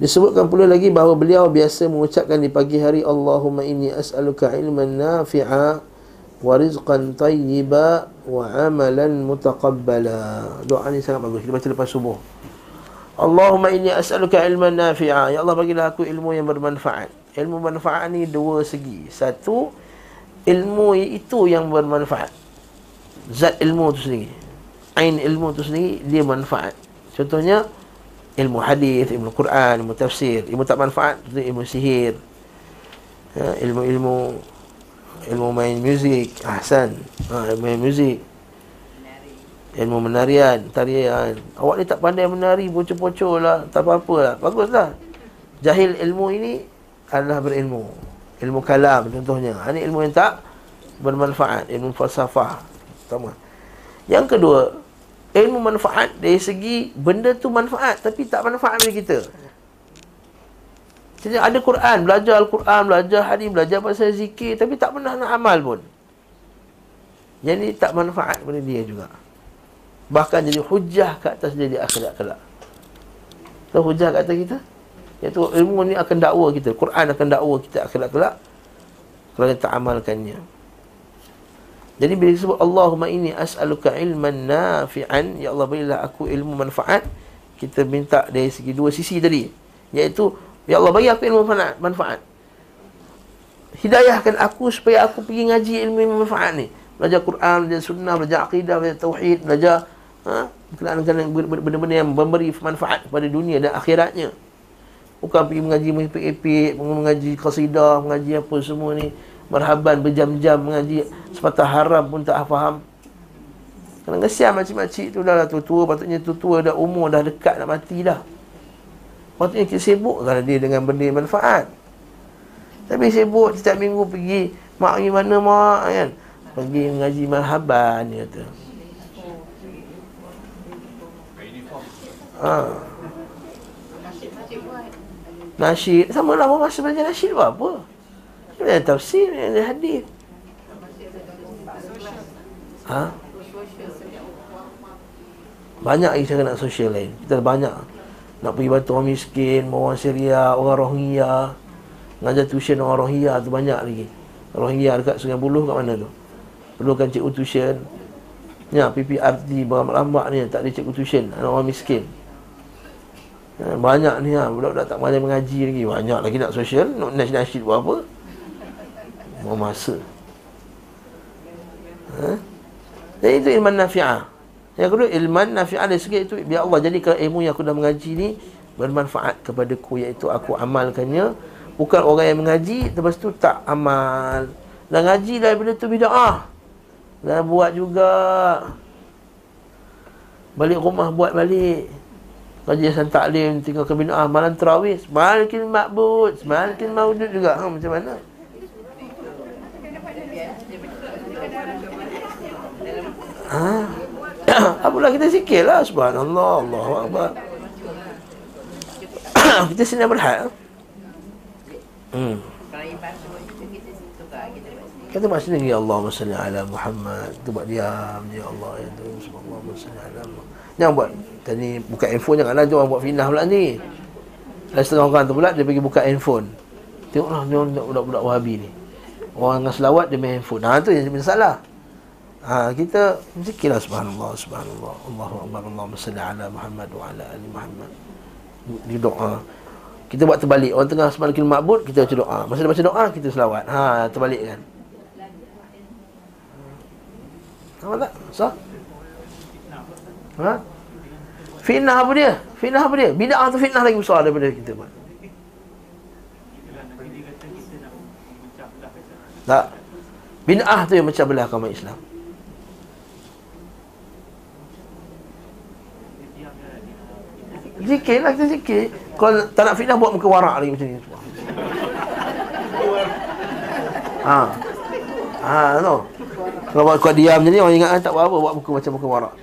Disebutkan pula lagi bahawa beliau biasa mengucapkan di pagi hari Allahumma inni as'aluka ilman nafi'a wa rizqan tayyiba wa amalan mutaqabbala. Doa ni sangat bagus. Kita baca lepas subuh. Allahumma inni as'aluka ilman nafi'a. Ya Allah bagilah aku ilmu yang bermanfaat. Ilmu manfaat ni dua segi. Satu, ilmu itu yang bermanfaat. Zat ilmu tu sendiri. Ain ilmu tu sendiri dia manfaat. Contohnya ilmu hadis, ilmu Quran, ilmu tafsir, ilmu tak manfaat ilmu sihir. Ha, ilmu-ilmu ilmu main muzik, ahsan. Ha, main muzik. Ilmu menarian, tarian. Awak ni tak pandai menari, bocor-bocor lah, tak apa-apa lah. Baguslah. Jahil ilmu ini adalah berilmu. Ilmu kalam contohnya. Ha, ini ilmu yang tak bermanfaat, ilmu falsafah. Pertama. Yang kedua, ilmu manfaat dari segi benda tu manfaat tapi tak manfaat bagi kita. Jadi ada Quran, belajar Al-Quran, belajar hadis, belajar pasal zikir tapi tak pernah nak amal pun. Jadi tak manfaat pada dia juga. Bahkan jadi hujah ke atas dia di akhirat kelak. Tahu hujah kat atas kita? Iaitu ilmu ni akan dakwa kita. Quran akan dakwa kita akhirat kelak. Kalau kita amalkannya. Jadi bila disebut Allahumma inni as'aluka ilman nafi'an, ya Allah berilah aku ilmu manfaat. Kita minta dari segi dua sisi tadi, iaitu ya Allah bagi aku ilmu manfaat. Hidayahkan aku supaya aku pergi ngaji ilmu manfaat ni. Belajar Quran, belajar sunnah, belajar akidah, belajar tauhid, belajar ha, berkenaan benda-benda yang memberi manfaat kepada dunia dan akhiratnya. Bukan pergi mengaji mengepek-epek, mengaji qasidah, mengaji apa semua ni marhaban berjam-jam mengaji sepatah haram pun tak faham Kadang kesian makcik-makcik tu dah lah tua-tua Patutnya tua-tua dah umur dah dekat nak mati dah Patutnya kita sibuk kalau dia dengan benda yang manfaat Tapi sibuk setiap minggu pergi Mak pergi mana mak kan Pergi mengaji marhaban dia kata Ha. Nasyid Sama lah masa belajar nasyid buat apa Dia tafsir, dia hadis. Ha? Banyak lagi cara nak sosial lain. Kita banyak. Nak pergi bantu orang miskin, orang Syria, orang Rohingya. Ngajar tuition orang Rohingya tu banyak lagi. Rohingya dekat Sungai Buloh kat mana tu? Perlukan cikgu tuition. Ya, PPRT berambak-ambak ni tak ada cikgu tuition, anak orang miskin. Ya, banyak ni ha, budak-budak tak pandai mengaji lagi. Banyak lagi nak sosial, nak nasyid-nasyid buat apa? Mau masa. Ha? Dan itu ilman nafi'ah. Yang kedua, ilman nafi'ah dari segi itu, biar Allah jadikan ilmu yang aku dah mengaji ni bermanfaat kepada ku, iaitu aku amalkannya. Bukan orang yang mengaji, lepas tu tak amal. Dan ngaji dah bila tu bida'ah. Dan buat juga. Balik rumah buat balik. Kajian taklim, tinggal ke bida'ah. Malam terawih, semakin makbud, semakin maudud juga. Ha, macam mana? Ha? Apalah kita zikirlah subhanallah Allahu akbar. kita sini berhad. Hmm. Kata mak sini ya Allah salli ala Muhammad. Tu buat diam ya Allah ya tu subhanallah salli ala Jangan buat tadi buka handphone janganlah jangan buat finah pula ni. Ada setengah orang tu pula dia pergi buka handphone. Tengoklah ni budak-budak Wahabi ni. Orang dengan selawat dia main handphone. Ha tu yang masalah. Ha, kita zikirlah subhanallah subhanallah Allahu akbar Allahumma salli ala Muhammad wa ala ali Muhammad. Di doa. Kita buat terbalik. Orang tengah semakin makbud, kita baca doa. Masa dia baca doa, kita selawat. Ha, terbalik kan. Apa tak? Sah? Ha? Fitnah apa dia? Fitnah apa dia? Bid'ah tu fitnah lagi besar daripada kita buat. Tak. Bid'ah tu yang macam belah agama Islam. Zikir lah kita zikir Kalau tak nak fitnah buat muka warak lagi macam ni Ha Ha tu Kalau buat kuat diam macam ni orang ingat ah, tak buat apa Buat muka macam muka warak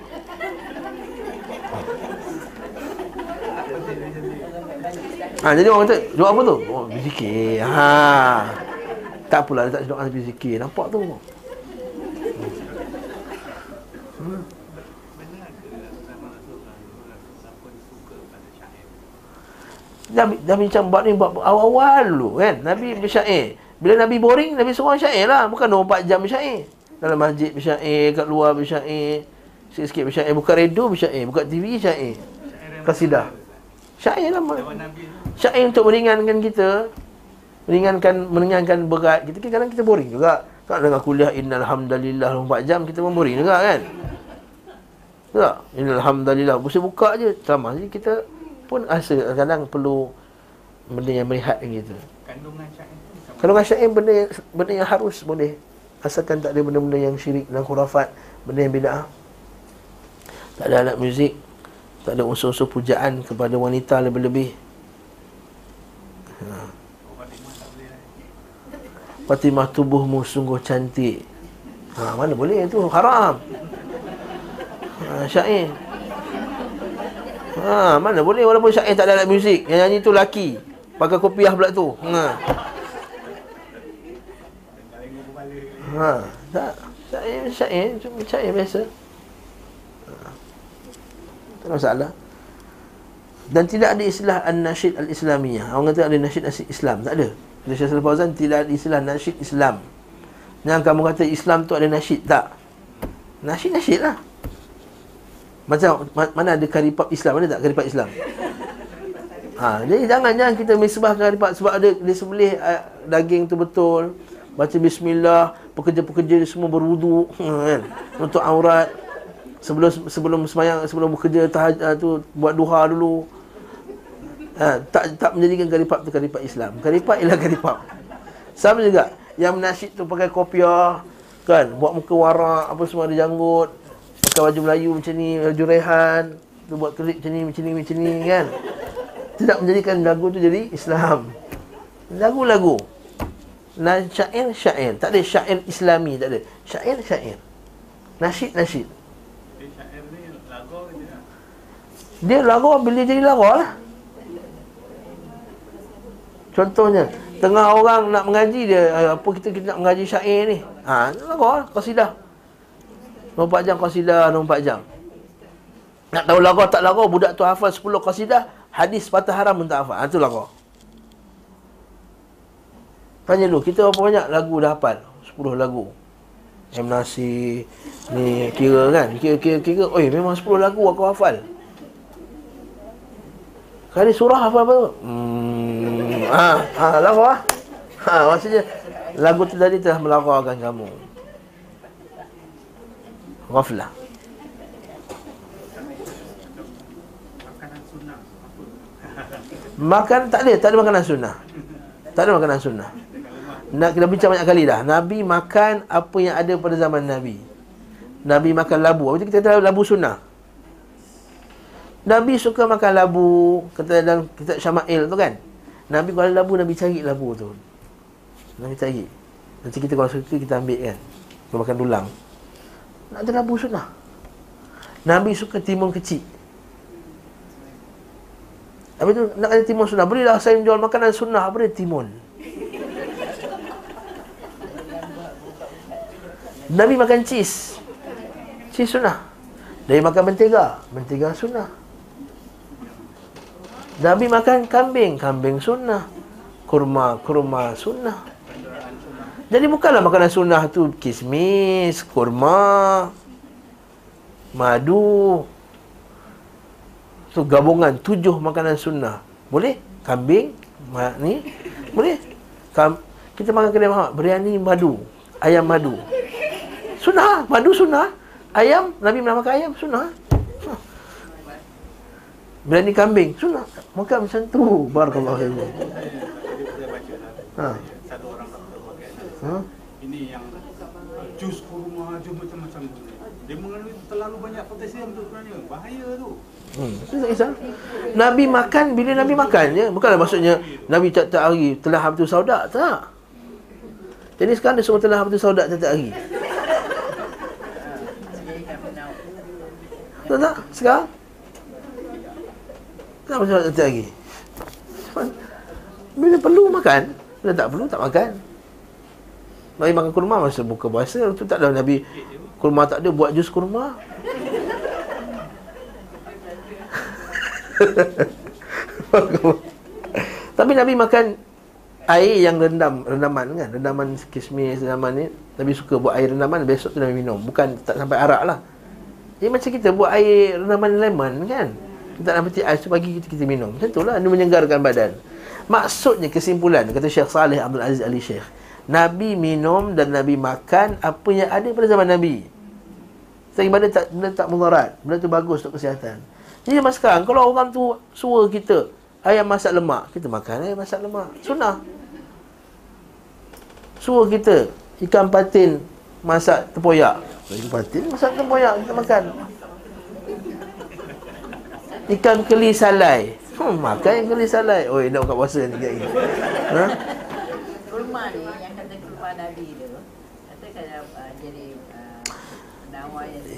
Ha, jadi orang kata, doa apa tu? Oh, berzikir. Ha. Tak pula dia tak doa tapi zikir. Nampak tu? Nabi, Nabi macam buat ni buat awal-awal dulu kan? Nabi bersyair. Bila Nabi boring Nabi suruh syair lah. Bukan 24 jam bersyair. Dalam masjid bersyair Kat luar bersyair Sikit-sikit bersyair. Buka radio bersyair Buka TV syair Kasidah Syair lah Syair untuk meringankan kita Meringankan Meringankan berat kita. Kadang kita boring juga. Tak dengar kuliah Innalhamdulillah 24 jam Kita pun boring juga kan? Tak? Innalhamdulillah Bisa buka je. Selama Jadi kita pun rasa kadang perlu benda yang melihat gitu. Kandungan syair. Kandungan syair benda yang, benda yang harus boleh asalkan tak ada benda-benda yang syirik dan khurafat, benda yang bid'ah. Tak ada alat muzik, tak ada unsur-unsur pujaan kepada wanita lebih-lebih. Ha. Fatimah tubuhmu sungguh cantik. Ha, mana boleh itu haram. Ha, syair. Ha, mana boleh walaupun syair tak ada alat muzik. Yang nyanyi tu laki. Pakai kopiah pula tu. Ha. Ha, tak. Syair, syair, cuma syair biasa. Ha. Tak masalah. Dan tidak ada istilah an-nasyid al-islamiyah. Orang kata ada nasyid Islam. Tak ada. Kata Salih Fauzan, tidak ada istilah nasyid Islam. Yang kamu kata Islam tu ada nasyid. Tak. Nasyid-nasyid lah. Macam mana ada karipap Islam? Mana tak karipap Islam? Ha, Jadi jangan jangan kita misbah karipap Sebab ada dia sembelih uh, daging tu betul. Baca bismillah Pekerja-pekerja semua berwudu ha, kan? Untuk aurat. Sebelum sebelum semayang Sebelum bekerja tahaj, uh, tu Buat duha dulu. Ha, tak, tak menjadikan karipap tu karipap Islam. Karipap ialah karipap. Sama juga Yang nasyid tu pakai kopiah Kan? Buat muka warak Apa semua ada janggut pakai baju Melayu macam ni, baju Rehan, tu buat klip macam ni, macam ni, macam ni kan. Tidak menjadikan lagu tu jadi Islam. Lagu-lagu. Nah, syair, syair. Tak ada syair Islami, tak ada. Syair, syair. Nasyid, nasyid. Dia lagu bila jadi lagu lah. Contohnya, Tengah orang nak mengaji dia Apa kita, kita nak mengaji syair ni Ha, lagu lah, qasidah 24 jam qasidah, 24 jam. Nak tahu lagu tak lagu Budak tu hafal 10 qasidah Hadis patah haram pun tak hafal. Ha, tu lagu. Tanya dulu, kita berapa banyak lagu dah hafal? 10 lagu. M. Nasir Ni kira kan? Kira-kira Oi memang 10 lagu aku hafal. Kali surah hafal apa tu? Hmm, ha, ha, lagu lah ha, Maksudnya Lagu tu tadi telah melakarkan kamu Ghaflah Makan tak ada, tak ada makanan sunnah Tak ada makanan sunnah nak kita bincang banyak kali dah. Nabi makan apa yang ada pada zaman Nabi. Nabi makan labu. Apa kita tahu labu sunnah? Nabi suka makan labu. Kata dalam kitab Syama'il tu kan. Nabi kalau labu, Nabi cari labu tu. Nabi cari. Nanti kita kalau suka, kita ambil kan. Kita makan dulang. Nak labu sunnah. Nabi suka timun kecil. Habis tu nak ada timun sunnah. Berilah saya menjual makanan sunnah. Apa dia timun? Nabi makan cheese Cheese sunnah Nabi makan mentega Mentega sunnah Nabi makan kambing Kambing sunnah Kurma Kurma sunnah Jadi bukanlah makanan sunnah tu Kismis Kurma Madu Tu gabungan Tujuh makanan sunnah Boleh? Kambing Ni Boleh? Kam, kita makan kedai Muhammad Biryani madu Ayam madu Sunnah, madu sunnah. Ayam, Nabi menamakan ayam, sunnah. Berani kambing, sunnah. Makan macam tu. Barakallahu fiikum. Ha. Ha? Ini yang jus kurma, jus macam-macam tu. Dia mengandung terlalu banyak potasium tu sebenarnya. Bahaya tu. Hmm. Nabi makan bila Nabi makan ya. Bukanlah maksudnya Nabi tak-tak hari telah habis saudak. Tak. Jadi sekarang dia suruh telah habis saudak tak-tak hari. Tak tak? Sekarang? Kenapa saya tak lagi? Bila perlu makan Bila tak perlu tak makan Nabi makan kurma masa buka puasa Itu tak ada Nabi Kurma tak ada buat jus kurma Tapi Nabi makan Air yang rendam Rendaman kan Rendaman kismis Rendaman ni Nabi suka buat air rendaman Besok tu Nabi minum Bukan tak sampai arak lah dia macam kita buat air renaman lemon kan. Kita nak peti ais tu pagi kita, kita minum. Macam itulah dia menyegarkan badan. Maksudnya kesimpulan kata Syekh Saleh Abdul Aziz Ali Syekh. Nabi minum dan Nabi makan apa yang ada pada zaman Nabi. Sebab benda tak benda tak mudarat. Benda tu bagus untuk kesihatan. Jadi mas sekarang kalau orang tu suruh kita ayam masak lemak, kita makan ayam masak lemak. Sunnah. Suruh kita ikan patin masak tempoyak. Ikan patin masak tempoyak kita makan. Ikan keli salai. Hmm, makan ikan keli salai. Oi, nak buka puasa ni. Ha? Kurma ni yang kata kurma Nabi tu. Kata kalau uh, jadi uh, Ya,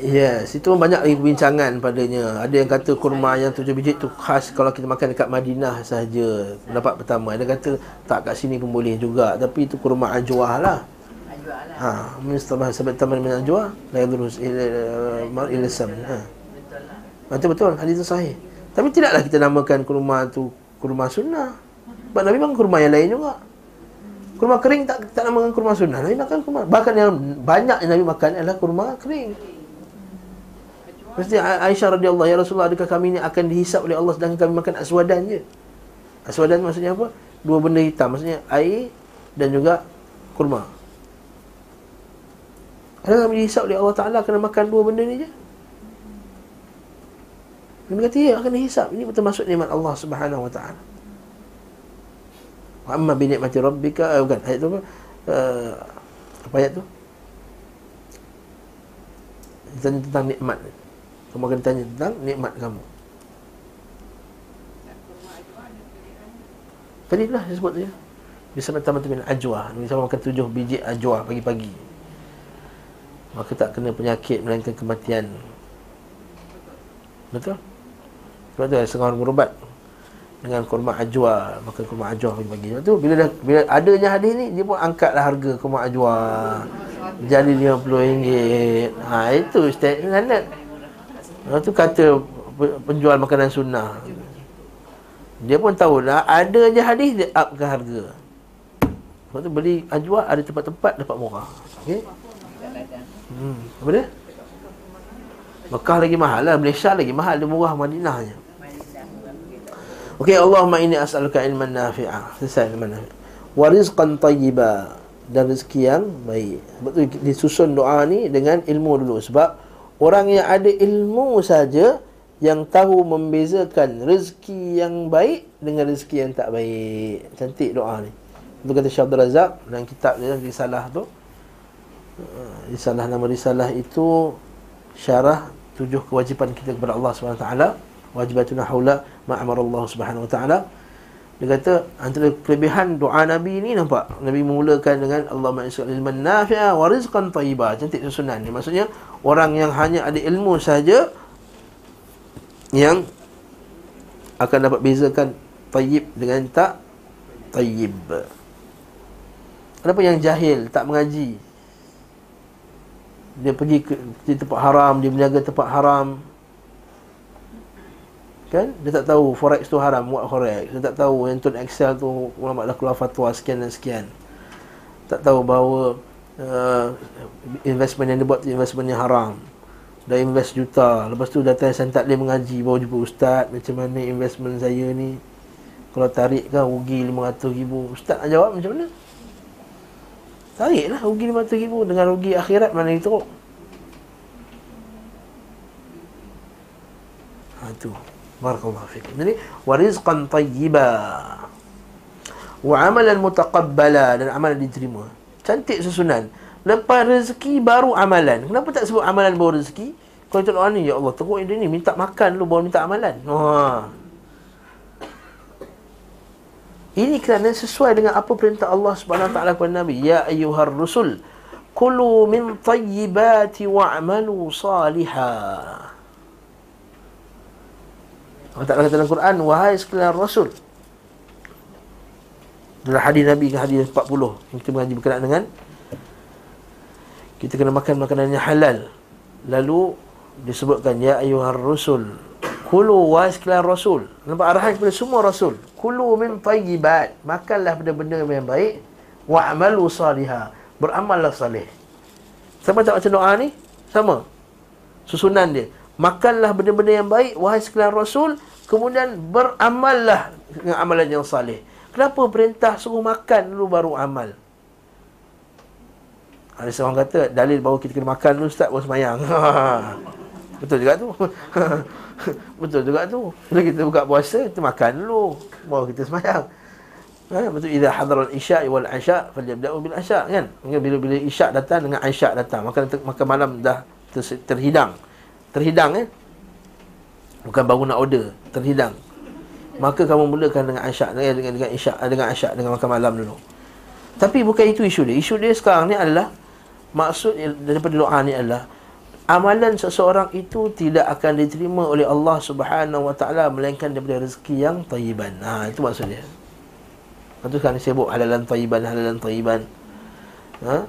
yes, itu banyak perbincangan padanya. Ada yang kata kurma yang tujuh biji tu khas kalau kita makan dekat Madinah saja. Pendapat pertama. Ada kata tak kat sini pun boleh juga. Tapi itu kurma ajwah lah. Ha, Mustafa sebab taman min ajwa la yadrus mar ila sam. Ha. Betul betul hadis itu sahih. Tapi tidaklah kita namakan kurma tu kurma sunnah. Sebab Nabi makan kurma yang lain juga. Kurma kering tak tak namakan kurma sunnah. Nabi makan kurma. Bahkan yang banyak yang Nabi makan adalah kurma kering. Mesti Aisyah radhiyallahu ya Rasulullah adakah kami ini akan dihisap oleh Allah sedangkan kami makan aswadan je? Aswadan maksudnya apa? Dua benda hitam maksudnya air dan juga kurma. Adakah kami dihisap oleh Allah Ta'ala kena makan dua benda ni je? Nabi kata, ya akan dihisap. Ini betul masuk nikmat Allah Subhanahu Wa Ta'ala. Wa amma bi ni'mati rabbika, eh, bukan, ayat tu apa? Uh, apa ayat tu? Tentang nikmat. Kamu akan tanya tentang nikmat kamu. Tadi lah saya sebut ya. Bisa makan teman-teman ajwa. Bisa makan tujuh biji ajwa pagi-pagi. Maka tak kena penyakit melainkan kematian. Betul? Sebab tu setengah orang berubat dengan kurma ajwa makan kurma ajwa pagi-pagi. Tu bila dah bila adanya hadis ni dia pun angkatlah harga kurma ajwa jadi RM50 ha itu standard Lepas tu kata penjual makanan sunnah. Dia pun tahu lah adanya hadis dia upkan harga. Lepas tu beli ajwa ada tempat-tempat dapat murah. Okey? Hmm apa dia? Mekah lagi mahal lah Malaysia lagi mahal Dia murah Madinah je Okey Allahumma inni as'aluka ilman nafi'ah. Selesai ilman nafi'ah. Wa rizqan tayyiba. Dan rezeki yang baik. Sebab tu disusun doa ni dengan ilmu dulu. Sebab orang yang ada ilmu saja yang tahu membezakan rezeki yang baik dengan rezeki yang tak baik. Cantik doa ni. Itu kata Syekh Abdul Razak dalam kitab dia risalah tu. Uh, risalah nama risalah itu syarah tujuh kewajipan kita kepada Allah taala wajibatuna haula ma amara Allah Subhanahu wa taala dia kata antara kelebihan doa Nabi ni nampak. Nabi memulakan dengan Allahumma isqal ilman nafi'a wa rizqan tayyiba cantik susunan ni. Maksudnya orang yang hanya ada ilmu saja yang akan dapat bezakan tayyib dengan tak tayyib. Kenapa yang jahil tak mengaji? Dia pergi ke di tempat haram dia menjaga tempat haram Kan? Dia tak tahu forex tu haram buat forex. Dia tak tahu yang tu Excel tu ulama dah keluar fatwa sekian dan sekian. Tak tahu bahawa uh, investment yang dia buat investment yang haram. Dah invest juta. Lepas tu datang saya tak boleh mengaji bawa jumpa ustaz macam mana investment saya ni. Kalau tarik kan rugi 500 ribu. Ustaz nak jawab macam mana? Tarik lah rugi 500 ribu dengan rugi akhirat mana itu. Ha tu. Barakallahu fikum. Jadi warizqan tayyiba. Wa amalan mutaqabbala dan amalan diterima. Cantik susunan. Lepas rezeki baru amalan. Kenapa tak sebut amalan baru rezeki? Kalau kita doa ni, ya Allah, teruk ini ni minta makan dulu baru minta amalan. Ha. Ini kerana sesuai dengan apa perintah Allah Subhanahu Wa Taala kepada Nabi, ya ayyuhar rusul, kulu min tayyibati wa'malu salihah. Allah Ta'ala kata dalam Quran Wahai sekalian Rasul. Dalam hadis Nabi ke hadis 40 Kita mengaji berkenaan dengan Kita kena makan makanan yang halal. Lalu Disebutkan Ya ayuhar Rasul Kulu wahai sekalian Rasul. Nampak arahan kepada semua Rasul. Kulu min tayyibat. Makanlah benda-benda yang baik. Wa'amalu salihah Beramallah salih. Sama tak macam doa ni? Sama. Susunan dia makanlah benda-benda yang baik wahai sekalian rasul kemudian beramallah dengan amalan yang saleh kenapa perintah suruh makan dulu baru amal? Ada seorang kata dalil bahawa kita kena makan dulu ustaz baru semayang. Betul juga tu. Betul juga tu. Bila kita buka puasa kita makan dulu baru kita semayang. Ha, betul. Idza hadara al-isya wal asya falyabda'u bil asya kan? Bila bila isya datang dengan asya datang makan makan malam dah terhidang terhidang eh? Bukan baru nak order terhidang. Maka kamu mulakan dengan asyak dengan dengan dengan isyak dengan asyak dengan makan malam dulu. Tapi bukan itu isu dia. Isu dia sekarang ni adalah maksud daripada doa ni adalah amalan seseorang itu tidak akan diterima oleh Allah Subhanahu wa taala melainkan daripada rezeki yang tayyiban ha itu maksud dia. Lepas tu sebut halalan tayyiban halalan tayyiban ha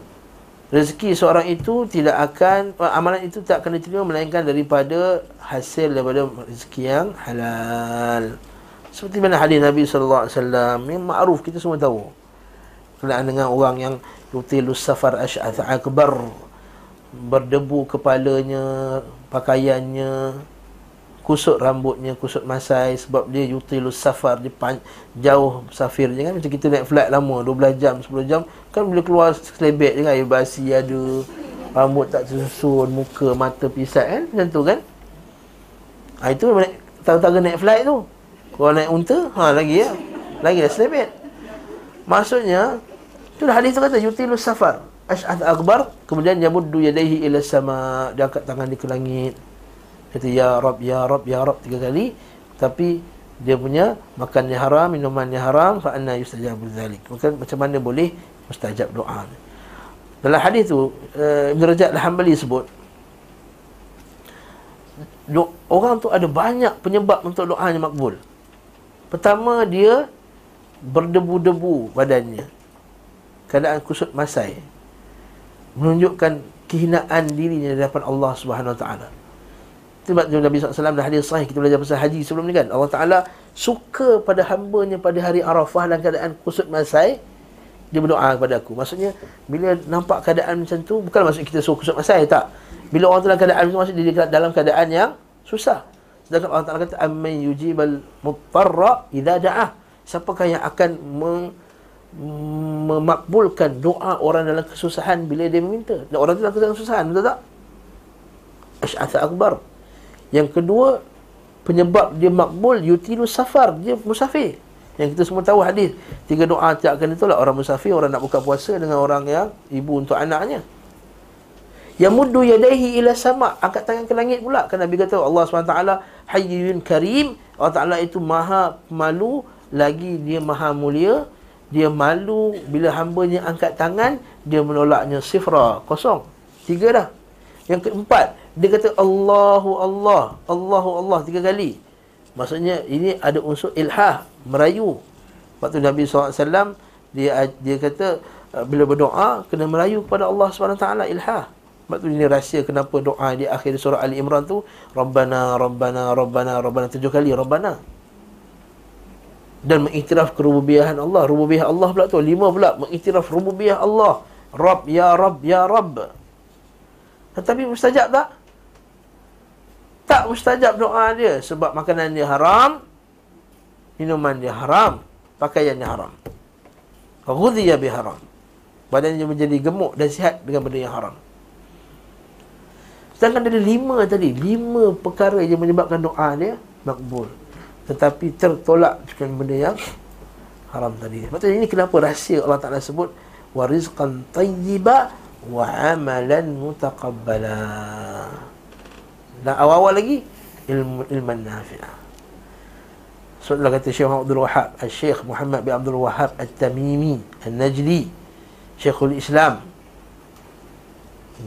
rezeki seorang itu tidak akan amalan itu tak akan diterima melainkan daripada hasil daripada rezeki yang halal. Seperti mana hadis Nabi sallallahu alaihi wasallam yang makruf kita semua tahu. Kenaan dengan orang yang yutilus safar asy'ath akbar berdebu kepalanya, pakaiannya, kusut rambutnya, kusut masai sebab dia yutilus safar, dia pan, jauh safir je kan. Macam kita naik flight lama, 12 jam, 10 jam, kan boleh keluar selebet je kan, air basi ada, rambut tak tersusun, muka, mata pisat kan, macam tu kan. Ha, itu tahu-tahu naik flight tu. Kalau naik unta, ha lagi ya. Lagi dah selebet. Maksudnya, tu hadis tu kata, yutilus safar. Ash'ad akbar, kemudian yamuddu yadaihi ila sama, dia angkat tangan dia ke langit. Kata ya Rab, ya Rab, ya Rab tiga kali Tapi dia punya makannya haram, minumannya haram Fa anna yustajabu dhalik Maka macam mana boleh mustajab doa Dalam hadis tu uh, Ibn Rajab Al-Hambali sebut do, Orang tu ada banyak penyebab untuk doanya makbul Pertama dia berdebu-debu badannya. Keadaan kusut masai. Menunjukkan kehinaan dirinya di hadapan Allah Subhanahu Wa Taala. Sebab Nabi SAW dah hadis sahih kita belajar pasal haji sebelum ni kan. Allah Taala suka pada hamba-Nya pada hari Arafah dalam keadaan kusut masai dia berdoa kepada aku. Maksudnya bila nampak keadaan macam tu bukan maksud kita suruh kusut masai tak. Bila orang dalam keadaan macam maksud dia dalam keadaan yang susah. Sedangkan Allah Taala kata amman yujibal mutarra idza da'ah. Siapakah yang akan meng, memakbulkan doa orang dalam kesusahan bila dia meminta? Dan orang dalam kesusahan, betul tak? Asy'atha akbar. Yang kedua, penyebab dia makbul yutilu safar, dia musafir. Yang kita semua tahu hadis, tiga doa tiap kali itulah orang musafir, orang nak buka puasa dengan orang yang ibu untuk anaknya. Yang muddu yadaihi ila sama, angkat tangan ke langit pula. Kan Nabi kata Allah SWT hayyun karim, Allah Taala itu maha malu lagi dia maha mulia. Dia malu bila hambanya angkat tangan, dia menolaknya sifra, kosong. Tiga dah. Yang keempat, dia kata Allahu Allah, Allahu Allah tiga kali. Maksudnya ini ada unsur ilhah, merayu. Waktu Nabi SAW dia dia kata uh, bila berdoa kena merayu kepada Allah SWT ilhah. Sebab tu ini rahsia kenapa doa di akhir surah Ali Imran tu Rabbana, Rabbana, Rabbana, Rabbana tujuh kali Rabbana. Dan mengiktiraf kerububiahan Allah. Rububiyah Allah pula tu. Lima pula. Mengiktiraf rububiyah Allah. Rabb, Ya Rabb, Ya Rabb. Tetapi mustajab tak? Tak mustajab doa dia sebab makanan dia haram, minuman dia haram, pakaian dia haram. Ghudhiya bi haram. Badan dia menjadi gemuk dan sihat dengan benda yang haram. Sedangkan ada lima tadi, lima perkara yang menyebabkan doa dia makbul. Tetapi tertolak dengan benda yang haram tadi. Sebab ini kenapa rahsia Allah Ta'ala sebut warizqan tayyiba wa amalan mutaqabbala. Dan awal-awal lagi ilmu ilman nafi'ah. So Allah kata Syekh Abdul Wahab, Syekh Muhammad bin Abdul Wahab At-Tamimi, An-Najdi, Syekhul Islam.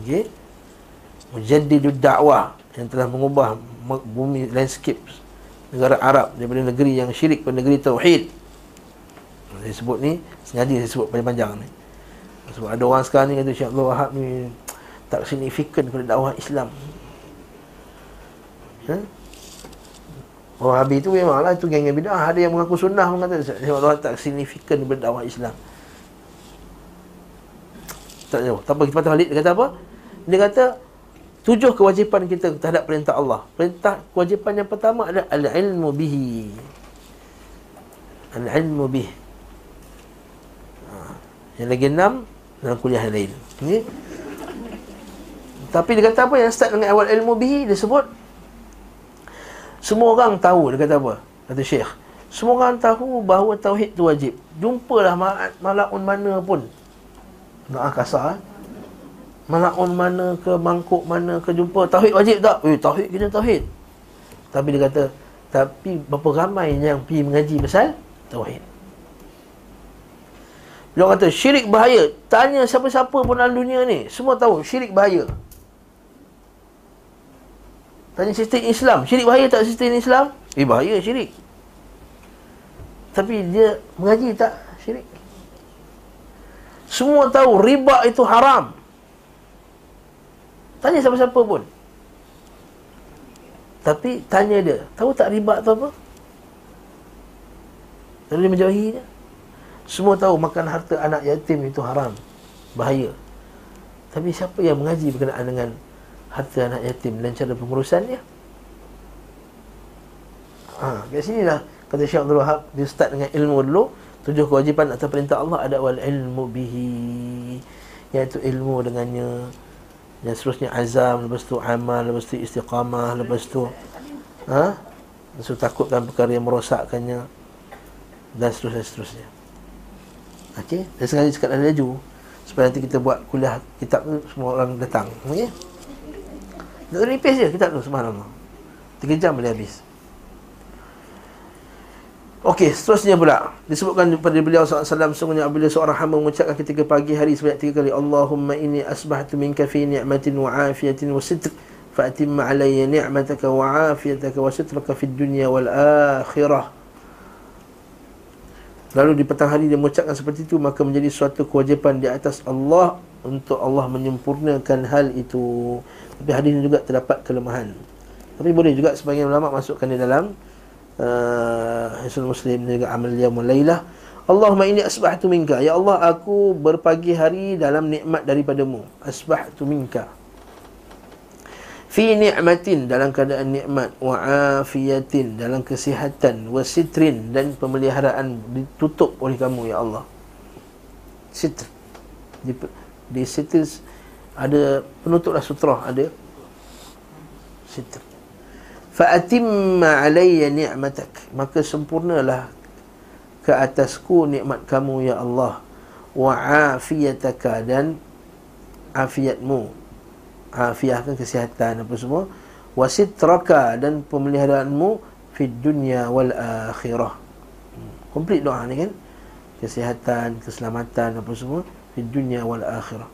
Okey. Mujaddidud dakwah yang telah mengubah bumi landscape negara Arab daripada negeri yang syirik ke negeri tauhid. Saya sebut ni sengaja saya sebut panjang-panjang ni. Sebab ada orang sekarang ni kata Syekh Abdul Wahab ni tak signifikan kepada dakwah Islam. Ha? Orang Habib tu memanglah itu geng bidah. Ada yang mengaku sunnah pun kata Allah tak signifikan berdakwah Islam. Tak tahu. Tak apa kita patut Khalid dia kata apa? Dia kata tujuh kewajipan kita terhadap perintah Allah. Perintah kewajipan yang pertama adalah al-ilmu bihi. Al-ilmu bihi. Ha. Yang lagi enam dalam kuliah lain. Ini. Tapi dia kata apa yang start dengan awal ilmu bihi dia sebut semua orang tahu dia kata apa? Kata Syekh. Semua orang tahu bahawa tauhid tu wajib. Jumpalah malaun mana pun. Nak kasar. Eh? Malaun mana ke mangkuk mana ke jumpa tauhid wajib tak? Eh tauhid kena tauhid. Tapi dia kata tapi berapa ramai yang pergi mengaji pasal tauhid. Dia kata syirik bahaya. Tanya siapa-siapa pun dalam dunia ni, semua tahu syirik bahaya. Tanya sistem Islam. Syirik bahaya tak sistem Islam? Eh bahaya syirik. Tapi dia mengaji tak syirik? Semua tahu riba itu haram. Tanya siapa-siapa pun. Tapi tanya dia Tahu tak riba tu apa? Lalu dia menjauhinya. Semua tahu makan harta anak yatim itu haram. Bahaya. Tapi siapa yang mengaji berkenaan dengan harta anak yatim dan cara pengurusannya. Ha, kat sini lah kata Syekh Abdul Wahab dia start dengan ilmu dulu. Tujuh kewajipan atau perintah Allah ada wal ilmu bihi iaitu ilmu dengannya dan seterusnya azam lepas tu amal lepas tu istiqamah lepas tu ha lepas tu takutkan perkara yang merosakkannya dan seterusnya seterusnya okey dan sekali cakap dah laju supaya nanti kita buat kuliah kitab tu semua orang datang okey nak nipis je kitab tu subhanallah. Tiga jam boleh habis. Okey, seterusnya pula disebutkan pada beliau SAW sungguhnya apabila seorang hamba mengucapkan ketika pagi hari sebanyak tiga kali Allahumma inni asbahtu minka fi ni'matin wa afiyatin wa sitr alayya ni'mataka wa afiyataka wa sitraka fid dunya wal akhirah Lalu di petang hari dia mengucapkan seperti itu Maka menjadi suatu kewajipan di atas Allah Untuk Allah menyempurnakan hal itu Tapi hadis ini juga terdapat kelemahan. Tapi boleh juga sebagian ulama masukkan di dalam uh, Muslim juga amal dia mulailah Allahumma ini asbahtu minka. Ya Allah aku berpagi hari dalam nikmat daripadamu. Asbahtu minka. Fi ni'matin dalam keadaan nikmat. Wa afiyatin dalam kesihatan. Wa sitrin dan pemeliharaan ditutup oleh kamu ya Allah. Sitr. Di, di ada penutuplah sutra ada. Sitr. Fa atimma alayya ni'matak. Maka sempurnalah ke atasku nikmat kamu ya Allah. Wa afiyataka dan afiatmu. Afiahkan kesihatan apa semua. Wasitraka dan pemeliharaanmu fi dunya wal akhirah. Komplit hmm. doa ni kan? Kesihatan keselamatan apa semua fi dunya wal akhirah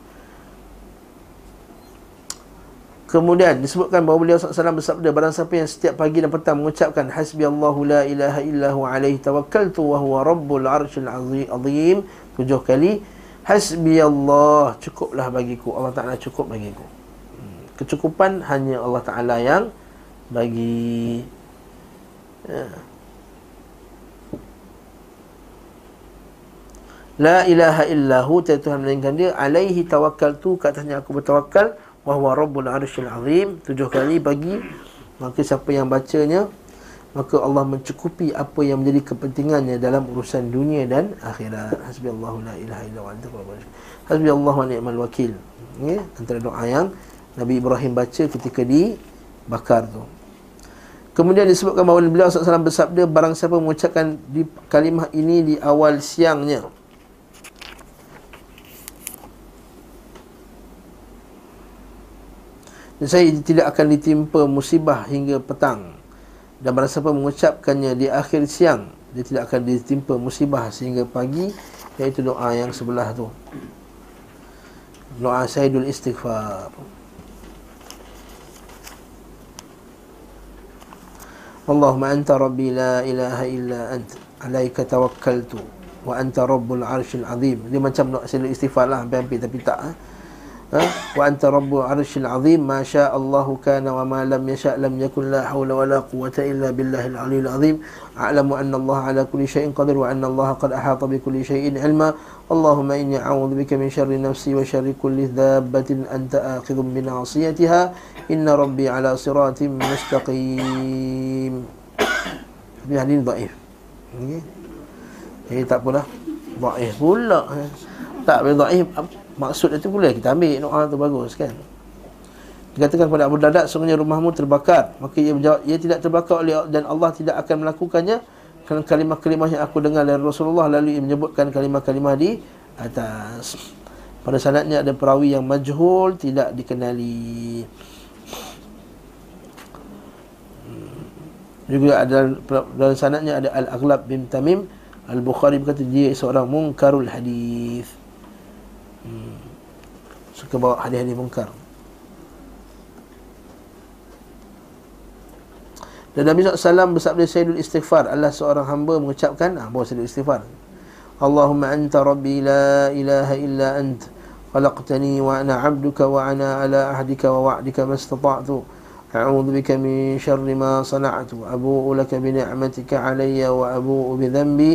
Kemudian disebutkan bahawa beliau SAW bersabda Barang siapa yang setiap pagi dan petang mengucapkan Hasbi Allahu la ilaha illahu alaihi tawakkaltu wa huwa rabbul arshil azim Tujuh kali Hasbi Allah Cukuplah bagiku. Allah Ta'ala cukup bagiku. Kecukupan hanya Allah Ta'ala yang bagi. Ya. La ilaha illahu Tuhan melainkan dia. Alaihi tawakal tu Katanya aku bertawakal Wahuwa Rabbul Arshil Azim Tujuh kali bagi Maka siapa yang bacanya Maka Allah mencukupi apa yang menjadi kepentingannya Dalam urusan dunia dan akhirat. Hasbi Allahu la ilaha illa wa Hasbi wa ni'mal wakil. Ya, Antara doa yang Nabi Ibrahim baca ketika dibakar tu. Kemudian disebutkan bahawa beliau SAW bersabda Barang siapa mengucapkan di kalimah ini di awal siangnya Dan saya tidak akan ditimpa musibah hingga petang. Dan barang siapa mengucapkannya di akhir siang Dia tidak akan ditimpa musibah sehingga pagi Iaitu doa yang sebelah tu. Doa Sayyidul Istighfar. Allahumma anta rabbi la ilaha illa anta Alaika tawakkaltu Wa anta rabbul arshil azim. Dia macam doa Sayyidul istighfar lah Hampir-hampir tapi tak ha? Eh. وأنت رب العرش العظيم. ما شاء الله كان وما لم يشاء لم يكن لا حول ولا قوة إلا بالله العلي العظيم. أعلم أن الله على كل شيء قدر وأن الله قد أحاط بكل شيء علما. اللهم إني أعوذ بك من شر نفسي وشر كل ذابة أنت آخذ بناصيتها. إن ربي على صراط مستقيم. Hadis ضعيف okay. Tak apalah. ضعيف Tak boleh ضعيف maksud itu boleh kita ambil doa tu bagus kan? Dikatakan kepada Abu Darda sungguhnya rumahmu terbakar. Maka ia menjawab ia tidak terbakar oleh dan Allah tidak akan melakukannya kerana kalimah-kalimah yang aku dengar dari Rasulullah. Lalu ia menyebutkan kalimah-kalimah di atas. Pada sanadnya ada perawi yang majhul tidak dikenali. Hmm. juga ada dalam sanadnya ada Al-Aghlab bin Tamim. Al-Bukhari berkata dia seorang mungkarul hadis hmm. Suka bawa hadis-hadis mungkar Dan Nabi SAW bersabda Sayyidul Istighfar Allah seorang hamba mengucapkan ah, Bawa Sayyidul Istighfar Allahumma anta rabbi la ilaha illa ant Khalaqtani wa ana abduka wa ana ala ahdika wa wa'dika mastata'tu أعوذ بك من شر ما صنعت أبوء لك بنعمتك علي وأبوء بذنبي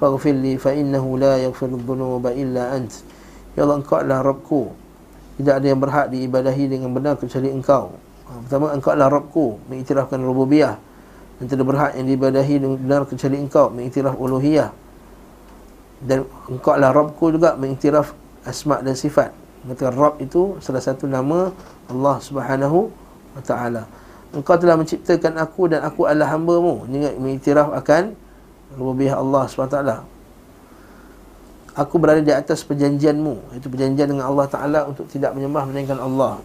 فاغفر لي فإنه لا يغفر الذنوب إلا أنت Ya Allah engkau adalah Rabbku. Tidak ada yang berhak diibadahi dengan benar kecuali engkau. Ha, Pertama engkau adalah Rabbku Mengiktirafkan rububiyah. Dan tidak berhak yang diibadahi dengan benar kecuali engkau Mengiktiraf uluhiyah. Dan engkau adalah Rabbku juga Mengiktiraf asma' dan sifat. Mengatakan Rabb itu salah satu nama Allah subhanahu wa ta'ala. Engkau telah menciptakan aku dan aku adalah hamba-Mu. Mengiktiraf akan rububiyah Allah ta'ala aku berada di atas perjanjianmu. Itu perjanjian dengan Allah Taala untuk tidak menyembah melainkan Allah.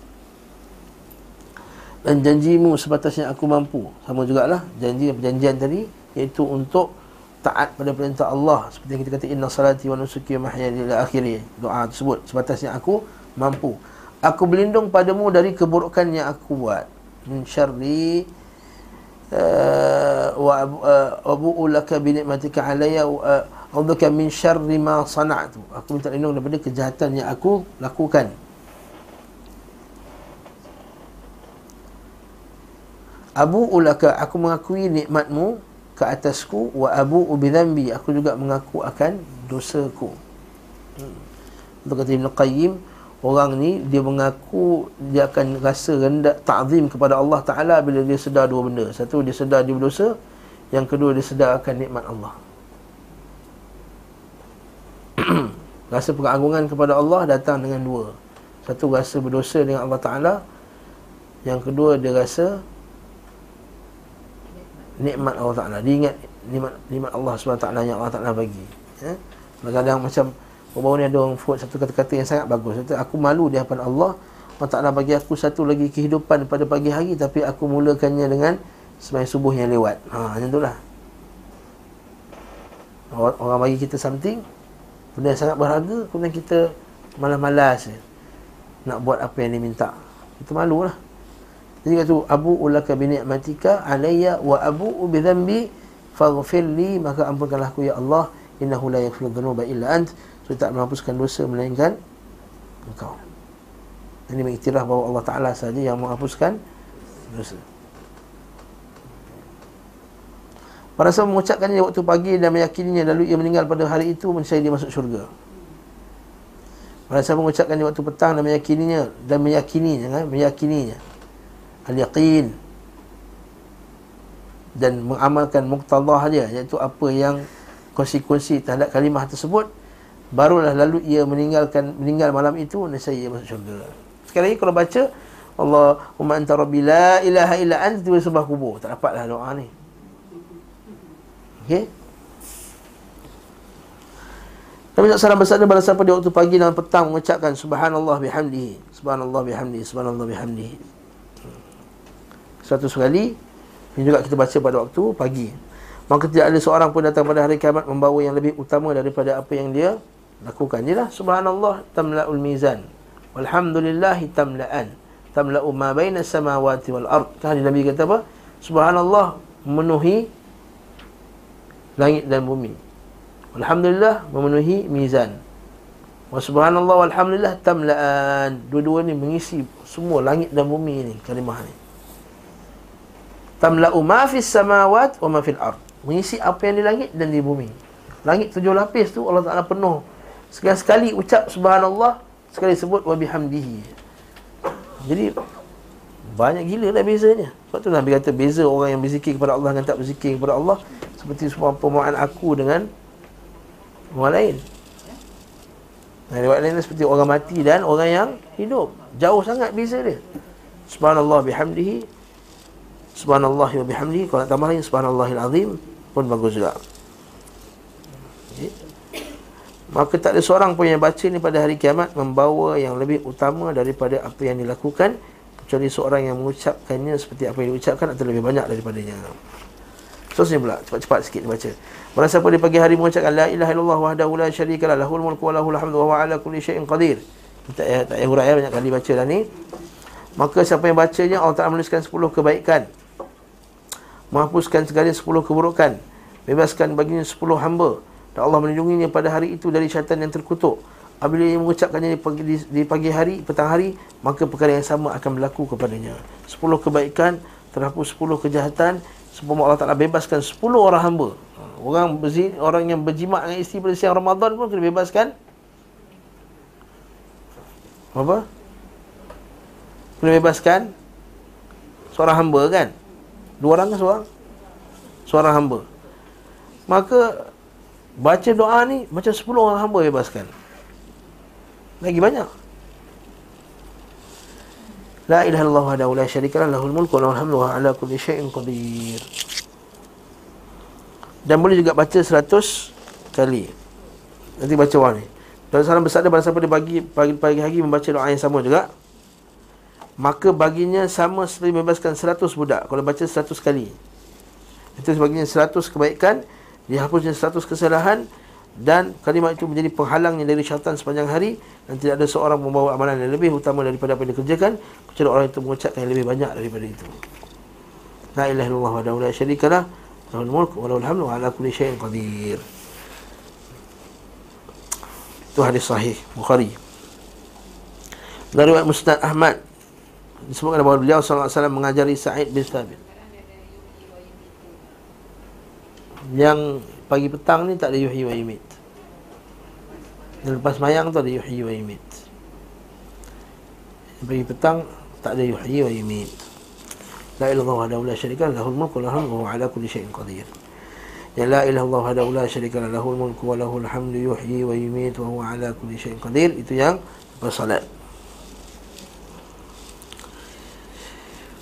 Dan janjimu sebatas yang aku mampu. Sama jugalah janji dan perjanjian tadi iaitu untuk taat pada perintah Allah. Seperti yang kita kata inna salati wa nusuki wa mahyaya ila akhiri. Doa tersebut sebatas yang aku mampu. Aku berlindung padamu dari keburukan yang aku buat. Min syarri uh, wa uh, laka bi ni'matika alayya uh, a'udzubika min syarri ma sana'tu aku minta lindung daripada kejahatan yang aku lakukan Abu ulaka aku mengakui nikmatmu ke atasku wa abu ubidhambi aku juga mengaku akan dosaku. Hmm. Kata Ibn Qayyim orang ni dia mengaku dia akan rasa rendah ta'zim kepada Allah Taala bila dia sedar dua benda. Satu dia sedar dia berdosa, yang kedua dia sedar akan nikmat Allah. rasa pengagungan kepada Allah datang dengan dua. Satu rasa berdosa dengan Allah Taala. Yang kedua dia rasa nikmat Allah Taala. Dia ingat nikmat nikmat Allah SWT yang Allah Taala bagi. Ya. Kadang-kadang macam baru ni ada orang quote satu kata-kata yang sangat bagus. Kata aku malu di hadapan Allah. Allah Taala bagi aku satu lagi kehidupan pada pagi hari tapi aku mulakannya dengan sembahyang subuh yang lewat. Ha macam itulah. Orang bagi kita something benda yang sangat berharga kemudian kita malas-malas nak buat apa yang dia minta. Kita malulah. Jadi kata Abu ulaka bi ni'matika alayya wa abu bi dhanbi faghfir maka ampunkanlah aku ya Allah innahu la yaghfiru dhunuba illa ant so tak menghapuskan dosa melainkan engkau. Ini mengiktiraf bahawa Allah Taala saja yang menghapuskan dosa. Para sahabat mengucapkannya waktu pagi dan meyakininya lalu ia meninggal pada hari itu mencari dia masuk syurga. Para sahabat mengucapkannya waktu petang dan meyakininya dan meyakininya kan meyakininya al-yaqin dan mengamalkan muqtadah dia iaitu apa yang konsekuensi terhadap kalimah tersebut barulah lalu ia meninggalkan meninggal malam itu dan saya masuk syurga. Sekali lagi kalau baca Allahumma anta rabbi la ilaha illa anta di sebelah kubur tak dapatlah doa ni. Okey. Nabi SAW bersabda pada siapa di waktu pagi dan petang mengucapkan subhanallah bihamdihi. Subhanallah bihamdihi subhanallah bihamdihi. 100 kali Ini juga kita baca pada waktu pagi. Maka tidak ada seorang pun datang pada hari kiamat Membawa yang lebih utama daripada apa yang dia Lakukan. Inilah subhanallah tamla'ul mizan. Walhamdulillahi tamla'an. Tamla'u ma baina samawati wal ard. Kan Nabi kata apa? Subhanallah memenuhi Langit dan bumi. Alhamdulillah memenuhi mizan. Wa subhanallah walhamdulillah tamla'an. Dua-dua ni mengisi semua langit dan bumi ni Kalimah ni. Tamla'u ma fis samawat wa ma fil ard. Mengisi apa yang di langit dan di bumi. Langit tujuh lapis tu Allah Taala penuh. Sekali-sekali ucap subhanallah sekali sebut wa bihamdihi. Jadi banyak gila dah bezanya. Sebab tu Nabi kata beza orang yang berzikir kepada Allah dengan tak berzikir kepada Allah seperti semua pemohon aku dengan orang lain Nah, riwayat lain seperti orang mati dan orang yang hidup. Jauh sangat beza dia. Subhanallah bihamdihi Subhanallah wa bihamdihi Kalau nak tambah lagi Subhanallahil azim Pun bagus juga okay. Maka tak ada seorang pun yang baca ni pada hari kiamat Membawa yang lebih utama daripada apa yang dilakukan Kecuali seorang yang mengucapkannya Seperti apa yang diucapkan Atau lebih banyak daripadanya Seterusnya pula. Cepat-cepat sikit baca. Merasa pada pagi hari mengucapkan La ilaha illallah wahdahu la syarika lah Lahul mulku wa lahul hamdu wa ala kulli syai'in qadir. Tak payah, tak payah hurai banyak kali baca dah ni. Maka siapa yang bacanya Allah Ta'ala menuliskan 10 kebaikan. Menghapuskan segala sepuluh keburukan. Bebaskan baginya sepuluh hamba. Dan Allah melindunginya pada hari itu dari syaitan yang terkutuk. Apabila ia mengucapkannya di pagi, di, di pagi hari petang hari maka perkara yang sama akan berlaku kepadanya. Sepuluh kebaikan terhapus sepuluh kejahatan sebelum Allah Ta'ala bebaskan sepuluh orang hamba. Orang berzi, orang yang berjimat dengan isteri pada siang Ramadan pun kena bebaskan. Apa? kena bebaskan seorang hamba kan? Dua orang ke seorang? Seorang hamba. Maka Baca doa ni Macam sepuluh orang hamba bebaskan. Lagi banyak La ilaha illallah wa la syarika lahul mulku wa lahul hamdu wa ala kulli syai'in qadir. Dan boleh juga baca seratus kali. Nanti baca orang ni. Dan salam bersabda pada siapa dia bagi pagi, pagi hari membaca doa yang sama juga maka baginya sama seperti membebaskan 100 budak kalau baca 100 kali itu sebaginya 100 kebaikan dihapusnya 100 kesalahan dan kalimat itu menjadi penghalangnya dari syaitan sepanjang hari. Dan tidak ada seorang membawa amalan yang lebih utama daripada apa yang dikerjakan kecuali orang itu mengucapkan yang lebih banyak daripada itu. La ilaha illallah wa la syarika lah lahul mulk wa lahul hamdu wa ala kulli syai'in qadir. Itu hadis sahih Bukhari. Dari Musnad Ahmad. Disebutkan bahawa beliau SAW mengajari Sa'id bin Thabit. Yang pagi petang ni tak ada yuhi wa yumit. Dan lepas mayang tu ada yuhi wa yumit. Pagi petang tak ada yuhi wa yumit. La ilallah wa la syarikan lahul mulku lahul wa ala kulli syai'in qadir. Ya la ilaha Allah hadahu la syarika lahul mulku wa lahul hamdu yuhyi wa yumit wa huwa ala kulli syai'in qadir. Itu yang bersalat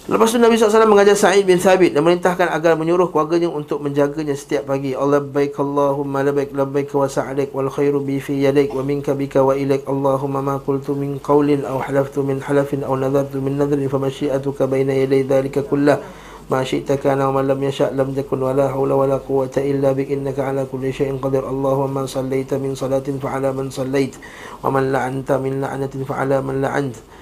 Lepas tu Nabi SAW mengajar Sa'id bin Thabit dan merintahkan agar menyuruh keluarganya untuk menjaganya setiap pagi. Allah baik Allahumma labaik labaik wa sa'alik wal khairu bi fi yadik wa minka bika wa ilik Allahumma ma kultu min qawlin au halaftu min halafin au nadartu min nadrin fa masyiatuka baina yadai dhalika kullah. Ma syi'ta kana wa ma lam yasha' lam yakun wala hawla wala quwwata illa bik innaka ala kulli syai'in qadir. Allahumma man sallaita min salatin fa ala man sallait wa man la'anta min la'natin fa ala man la'anta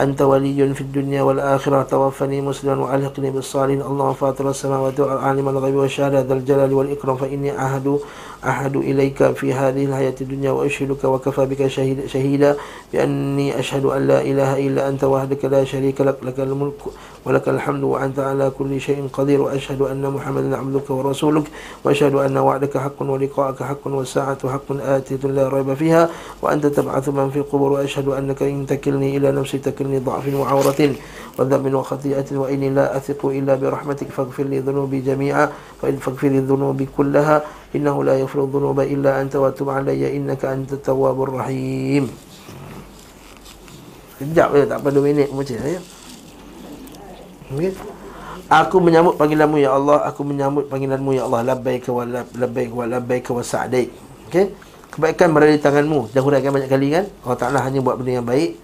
أنت ولي في الدنيا والآخرة توفني مسلما وألحقني بالصالحين. اللهم فاطر السماوات والأرض عالم الغيب والشهادة. ذا الجلال والإكرام فإني أحد أحد إليك في هذه الحياة الدنيا وأشهدك وكفى بك شهيد شهيدا بأني أشهد أن لا إله إلا أنت وحدك لا شريك لك. لك الملك ولك الحمد وأنت على كل شيء قدير. وأشهد أن محمدا عبدك ورسولك. وأشهد أن وعدك حق ولقاءك حق والساعة حق آتية لا ريب فيها. وأنت تبعث من في القبور. وأشهد أنك إن تكلني إلى نفسي تكلني ضعف وعورة وذنب وخطيئة وإني لا أثق إلا برحمتك فاغفر لي ذنوبي جميعا فإن فاغفر لي ذنوبي كلها إنه لا يغفر الذنوب إلا أنت وتب علي إنك أنت التواب الرحيم Sekejap je, tak apa 2 minit macam ya. Okay. Aku menyambut panggilanmu ya Allah Aku menyambut panggilanmu ya Allah Labbaika wa labbaika wa labbaika wa sa'daik okay? Kebaikan berada di tanganmu Dah huraikan banyak kali kan Allah Ta'ala hanya buat benda yang baik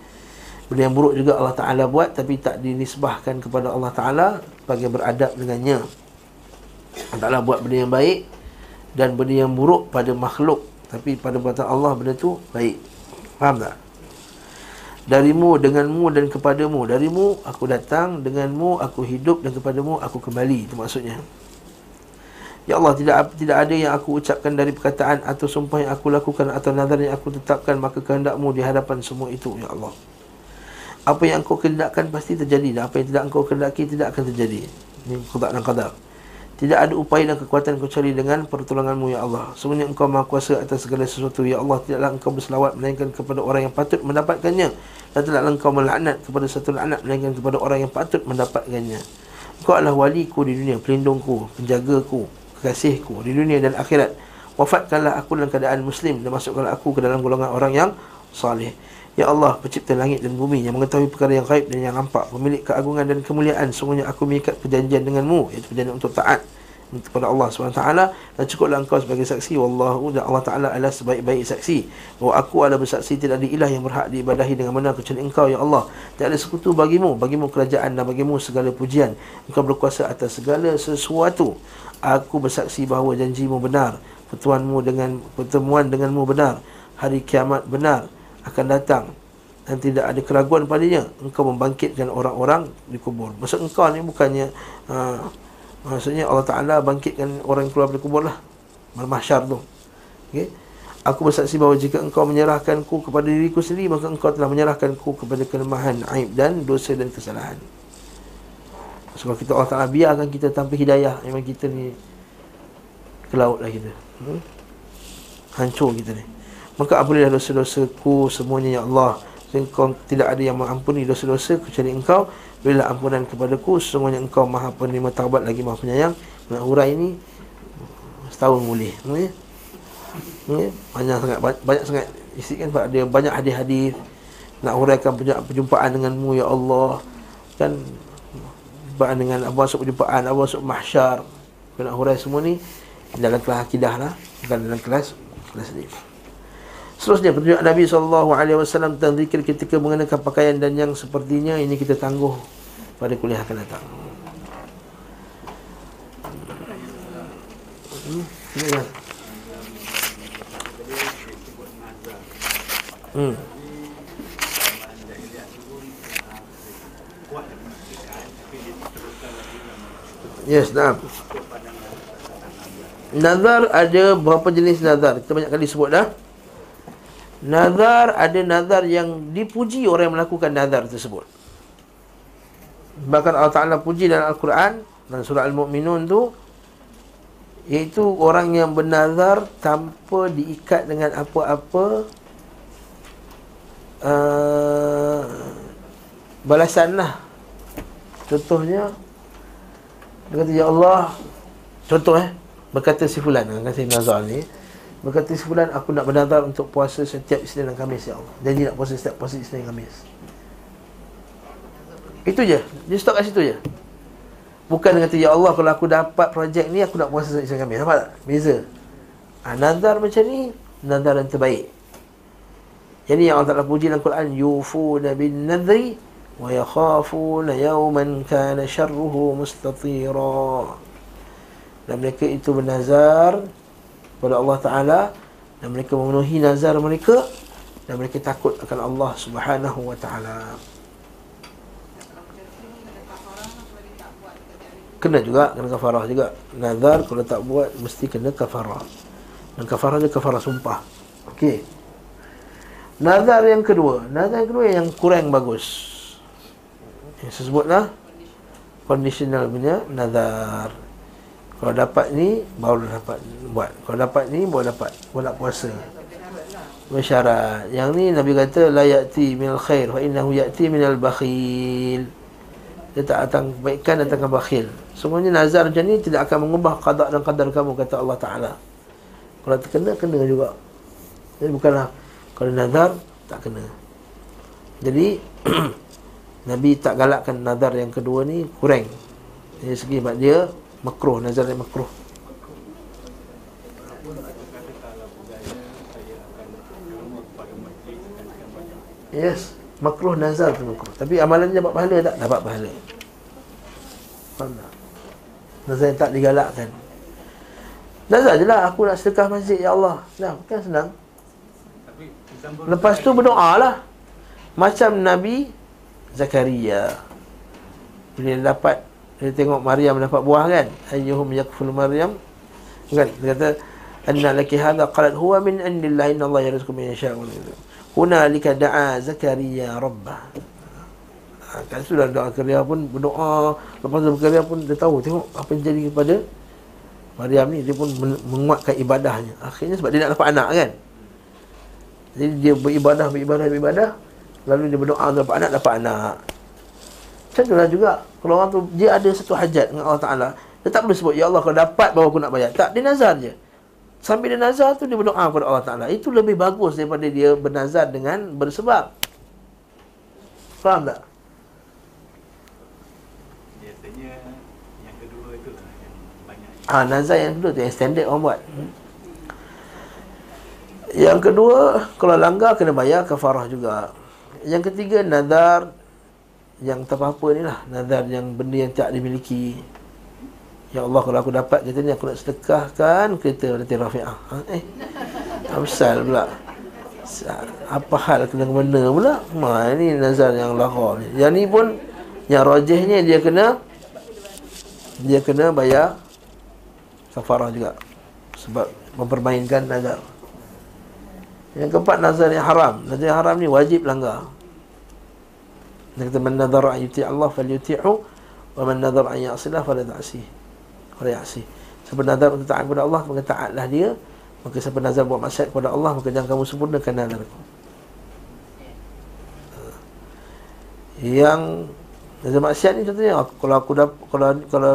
Benda yang buruk juga Allah Ta'ala buat Tapi tak dinisbahkan kepada Allah Ta'ala Bagi beradab dengannya. Allah Ta'ala buat benda yang baik Dan benda yang buruk pada makhluk Tapi pada buatan Allah benda tu baik. Faham tak? Darimu, denganmu dan kepadamu. Darimu aku datang. Denganmu aku hidup. Dan kepadamu aku kembali. Itu maksudnya. Ya Allah tidak tidak ada yang aku ucapkan dari perkataan Atau sumpah yang aku lakukan Atau nazar yang aku tetapkan Maka kehendakmu di hadapan semua itu Ya Allah Apa yang engkau kehendakkan pasti terjadi Dan apa yang tidak engkau kehendaki tidak akan terjadi Ini kudak dan qadar tidak ada upaya dan kekuatan kecuali dengan pertolonganmu ya Allah. Sebenarnya engkau maha kuasa atas segala sesuatu ya Allah. Tidaklah engkau berselawat melainkan kepada orang yang patut mendapatkannya. Dan tidaklah engkau melaknat kepada satu laknat melainkan kepada orang yang patut mendapatkannya. Engkau adalah waliku di dunia, pelindungku, penjagaku, kekasihku di dunia dan akhirat. Wafatkanlah aku dalam keadaan muslim dan masukkanlah aku ke dalam golongan orang yang salih. Ya Allah, pencipta langit dan bumi yang mengetahui perkara yang gaib dan yang nampak, pemilik keagungan dan kemuliaan, sungguhnya aku mengikat perjanjian denganmu, iaitu perjanjian untuk taat kepada Allah SWT dan cukuplah engkau sebagai saksi wallahu dan Allah Taala adalah sebaik-baik saksi. Bahawa aku adalah bersaksi tidak ada ilah yang berhak diibadahi dengan benar kecuali engkau ya Allah. Tidak ada sekutu bagimu bagimu kerajaan dan bagimu segala pujian. Engkau berkuasa atas segala sesuatu. Aku bersaksi bahawa janjimu benar pertemuanmu dengan pertemuan denganmu benar hari kiamat benar akan datang dan tidak ada keraguan padanya engkau membangkitkan orang-orang di kubur. Maksud engkau ni bukannya uh, maksudnya Allah Taala bangkitkan orang keluar dari kubur lah. Mahsyar tu. Okey? Aku bersaksi bahawa jika engkau menyerahkanku kepada diriku sendiri maka engkau telah menyerahkanku kepada kelemahan aib dan dosa dan kesalahan. Sebab kita Allah Taala biarkan kita tanpa hidayah. Memang kita ni ke laut lah kita. Hmm? hancur kita ni Maka ampunilah dosa-dosaku semuanya ya Allah. Engkau tidak ada yang mengampuni dosa-dosa kecuali engkau. Berilah ampunan kepadaku Semuanya engkau maha penerima taubat lagi maha penyayang. Nak hurai ini Setahun boleh. Ya? Ya? Banyak sangat. Banyak sangat isi kan. Ada banyak hadis-hadis. Nak huraikan perjumpaan denganmu ya Allah. Kan? Perjumpaan dengan apa masuk perjumpaan apa masuk mahsyar. Nak hurai semua ni dalam kelas akidah lah. Bukan dalam kelas kelas ni Seterusnya petunjuk Nabi SAW tentang zikir ketika mengenakan pakaian dan yang sepertinya ini kita tangguh pada kuliah akan datang. Hmm. Hmm. Yes, nah. Nazar ada berapa jenis nazar? Kita banyak kali sebut dah. Nazar ada nazar yang dipuji orang yang melakukan nazar tersebut. Bahkan Allah Ta'ala puji dalam Al-Quran dalam surah Al-Mu'minun tu iaitu orang yang bernazar tanpa diikat dengan apa-apa uh, balasan lah. Contohnya dia kata ya Allah contoh eh berkata si fulan kata nazar ni Berkata sebulan aku nak bernazar untuk puasa setiap Isnin dan Khamis ya Allah. Janji nak puasa setiap puasa Isnin dan Khamis. Itu je. Dia stop kat situ je. Bukan kata ya Allah kalau aku dapat projek ni aku nak puasa setiap Isnin dan Khamis. Nampak tak? Beza. Ha, nazar macam ni nazar yang terbaik. Jadi yang Allah Taala puji dalam Quran yufuna bin nadri wa yakhafuna yawman kana sharruhu mustatira. Dan mereka itu bernazar kepada Allah Ta'ala dan mereka memenuhi nazar mereka dan mereka takut akan Allah Subhanahu Wa Ta'ala. Kena juga kena kafarah juga. Nazar kalau tak buat mesti kena kafarah. Dan kafarah dia kafarah sumpah. Okey. Nazar yang kedua. Nazar yang kedua yang kurang bagus. Yang saya sebutlah conditional punya nazar kalau dapat ni baru dapat buat. Kalau dapat ni baru dapat buat puasa. Bersyarat. Yang ni Nabi kata la ya'ti minal khair wa innahu ya'ti minal bakhil. Dia tak datang kebaikan datang bakhil. Semuanya nazar macam ni tidak akan mengubah qada dan qadar kamu kata Allah Taala. Kalau terkena kena juga. Jadi bukanlah kalau nazar tak kena. Jadi Nabi tak galakkan nazar yang kedua ni kurang. Dari segi sebab dia makruh nazar yang makruh Yes, makruh nazar tu makruh. Tapi amalan dia dapat pahala tak? Dapat pahala. Faham tak? Nazar yang tak digalakkan. Nazar je lah, aku nak sedekah masjid, Ya Allah. Dah, bukan senang. Lepas tu berdoa lah. Macam Nabi Zakaria. Bila dapat dia tengok Maryam dapat buah kan? Ayyuhum yakful Maryam? Kan? Dia kata anna laki hadha qalat huwa min indillah inna Allah yarzuqu man yasha'u. Hunalika da'a zakaria rabbah ha, kan sudah doa kerja pun berdoa. Lepas tu berkerja pun dia tahu tengok apa yang jadi kepada Maryam ni. Dia pun menguatkan ibadahnya. Akhirnya sebab dia nak dapat anak kan? Jadi dia beribadah beribadah beribadah lalu dia berdoa dapat anak dapat anak macam itulah juga. Kalau orang tu Dia ada satu hajat dengan Allah Ta'ala Dia tak perlu sebut Ya Allah kalau dapat baru aku nak bayar. Tak, dia nazar je. Sambil dia nazar tu Dia berdoa kepada Allah Ta'ala. Itu lebih bagus daripada dia bernazar dengan bersebab. Faham tak? Biasanya Yang kedua itu lah Yang banyak Ah, nazar yang kedua tu Yang standard orang buat. Hmm. Yang kedua Kalau langgar kena bayar kafarah juga. Yang ketiga Nazar yang tak apa-apa ni lah. Nazar yang benda yang tak dimiliki. Ya Allah kalau aku dapat kereta ni Aku nak sedekahkan kereta Nanti Rafi'ah. Ha? Eh? Absal pula? Apa hal kena ke mana pula? Ma, Ini nazar yang lahor ni. Yang ni pun Yang rojihnya dia kena Dia kena bayar Kafarah juga Sebab mempermainkan nazar. Yang keempat nazar yang haram. Nazar yang haram ni wajib langgar dia kata man nadhara an yuti' Allah falyuti'hu wa man nadhara an ya'silah fala ta'si. Fala ya'si. Siapa nazar untuk taat kepada Allah maka taatlah dia. Maka siapa nazar buat maksiat kepada Allah maka jangan kamu sempurnakan nazarku. Yang nazar maksiat ni contohnya kalau aku dah kalau kalau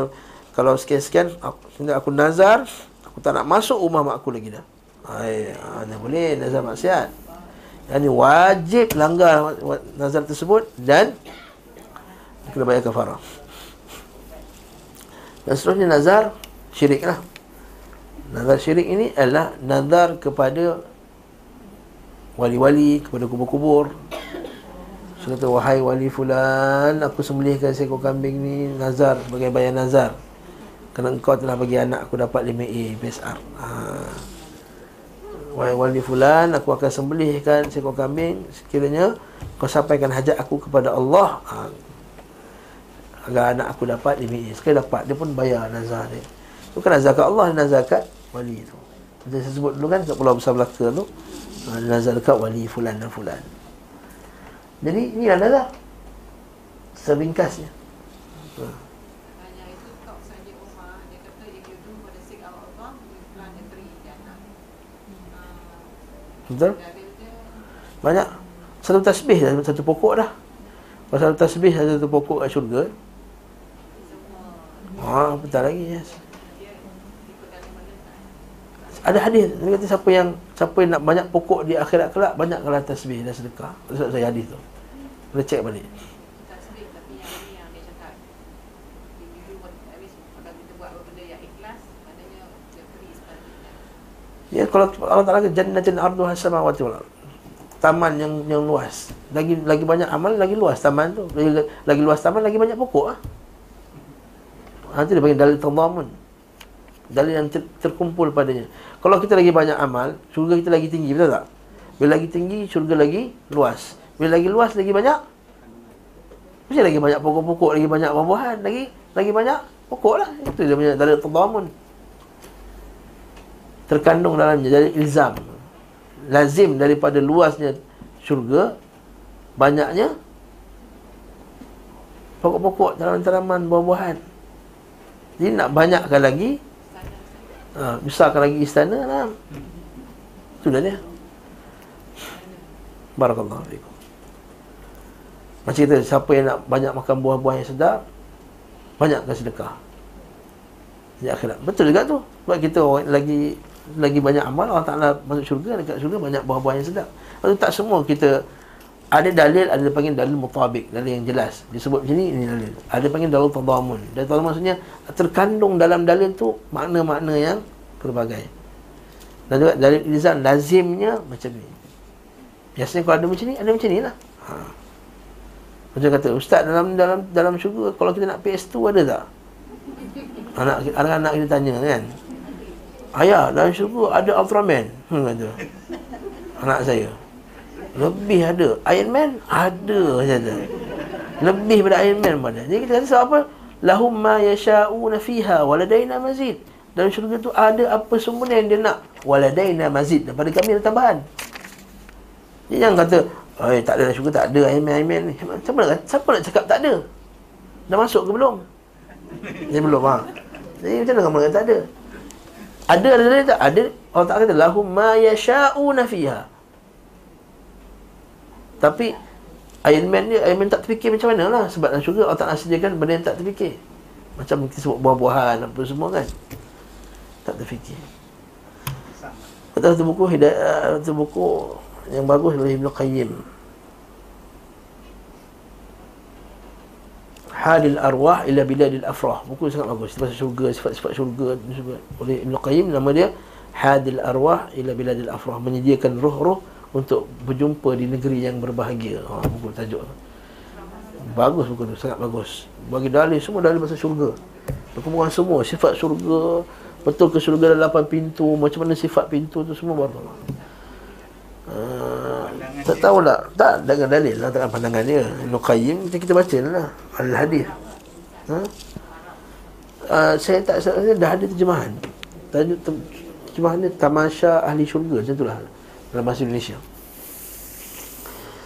kalau sekian-sekian aku, aku nazar aku tak nak masuk rumah mak aku lagi dah. Ai, ada ah, boleh nazar maksiat. Yang ni wajib langgar nazar tersebut dan kena bayar kafarah. Dan seterusnya nazar syirik lah. Nazar syirik ini adalah nazar kepada wali-wali, kepada kubur-kubur. Saya kata, wahai wali fulan, aku sembelihkan seekor kambing ni nazar sebagai bayar nazar. Kerana engkau telah bagi anak aku dapat 5A PSR. Haa. Wahai wali fulan Aku akan sembelihkan seekor kambing Sekiranya Kau sampaikan hajat aku kepada Allah ha. Agar anak aku dapat Demi Sekali dapat Dia pun bayar nazar dia Bukan nazar kat Allah Nazar kat wali itu Saya sebut dulu kan kat Pulau Besar Melaka tu. Ha, nazar dekat wali fulan dan fulan. Jadi ini adalah seringkasnya. Ha. Betul? dia Banyak satu tasbih dah satu pokok dah. Satu tasbih ada satu pokok kat syurga. Ha, betul lagi yes. dia. Ada hadis Nabi kata siapa yang siapa yang nak banyak pokok di akhirat kelak banyaklah tasbih dan sedekah. Itu saya hadis tu. Boleh cek balik. Tak sedih tapi yang ini yang dia cakap if you do what at least kalau kita buat benda yang ikhlas maknanya the tree is planted Ya kalau Allah Taala kata jannatin arduha samawati wal. Taman yang yang luas. Lagi lagi banyak amal lagi luas taman tu. Lagi, lagi luas taman lagi banyak pokok ah. Nanti dia panggil dalil tadamun. Dalil yang ter, terkumpul padanya. Kalau kita lagi banyak amal, syurga kita lagi tinggi, betul tak? Bila lagi tinggi, syurga lagi luas. Bila lagi luas, lagi banyak Mesti lagi banyak pokok-pokok, lagi banyak buah-buahan, lagi lagi banyak pokok lah. Itu dia punya dalil tadamun. Terkandung dalamnya dari ilzam. Lazim daripada luasnya syurga, banyaknya pokok-pokok, tanaman-tanaman, buah-buahan. Jadi nak banyakkan lagi, ha, besarkan lagi istana lah. Itulah dia. Barakallahu. Macam kita siapa yang nak banyak makan buah-buah yang sedap, banyakkan sedekah. Di akhirat. Betul juga tu. Sebab kita orang lagi lagi banyak amal Allah Taala masuk syurga dekat syurga banyak buah-buah yang sedap. Lepas tak semua kita ada dalil ada panggil dalil mutabik dalil yang jelas. Disebut macam ni ini dalil. Ada panggil dalil tadamun dalil tadamun maksudnya terkandung dalam dalil tu makna-makna yang pelbagai. Dan juga dalil ilzam lazimnya macam ni. Biasanya kalau ada macam ni ada macam ni lah. Ha. macam kata ustaz dalam dalam dalam syurga kalau kita nak PS2 ada tak? Anak anak-anak kita tanya kan ayah dalam syurga ada Ultraman. Hmm, kata anak saya. Lebih ada. Iron Man? Ada saja lebih pada Iron Man pada jadi kita kata apa? Lahum ma yasha'una fiha waladaina mazid. Dalam syurga tu ada apa semua yang dia nak. Waladaina mazid. Daripada kami ada tambahan. Dia jangan kata Eh, tak ada dalam syurga tak ada Iron Man, Iron Man ni. Siapa nak, siapa nak cakap tak ada? Dah masuk ke belum? Dia belum ha. Jadi macam mana kamu kata tak ada ada ada ada tak ada Allah tak kata lahum ma yasha'una fiha. Tapi Iron Man ni Iron Man tak terfikir macam mana lah Sebab dalam syurga Allah tak sediakan benda yang tak terfikir. Macam kita sebut buah-buahan Apa semua kan. Tak terfikir. Kata satu buku Hidayah Satu buku Yang bagus oleh Ibn Qayyim Hadil arwah ila biladil afrah Buku sangat bagus Pasal syurga Sifat-sifat syurga Oleh Ibn Qayyim Nama dia Hadil arwah ila biladil afrah Menyediakan roh-roh untuk berjumpa di negeri yang berbahagia. Ha, buku tajuk. Bagus buku tu, sangat bagus. Bagi dalil, semua dalil pasal syurga. Perkumpulan semua, sifat syurga, betul ke syurga ada lapan pintu, macam mana sifat pintu tu semua baru. Uh, tak tahu lah Tak dengan dalil lah Takkan pandangan dia Ibn Qayyim Kita baca lah Al-Hadith. Ha? uh, Saya tak saya dah ada terjemahan. Tajuk terjemahan dia Tamasya Ahli Syurga Macam tu lah dalam bahasa Indonesia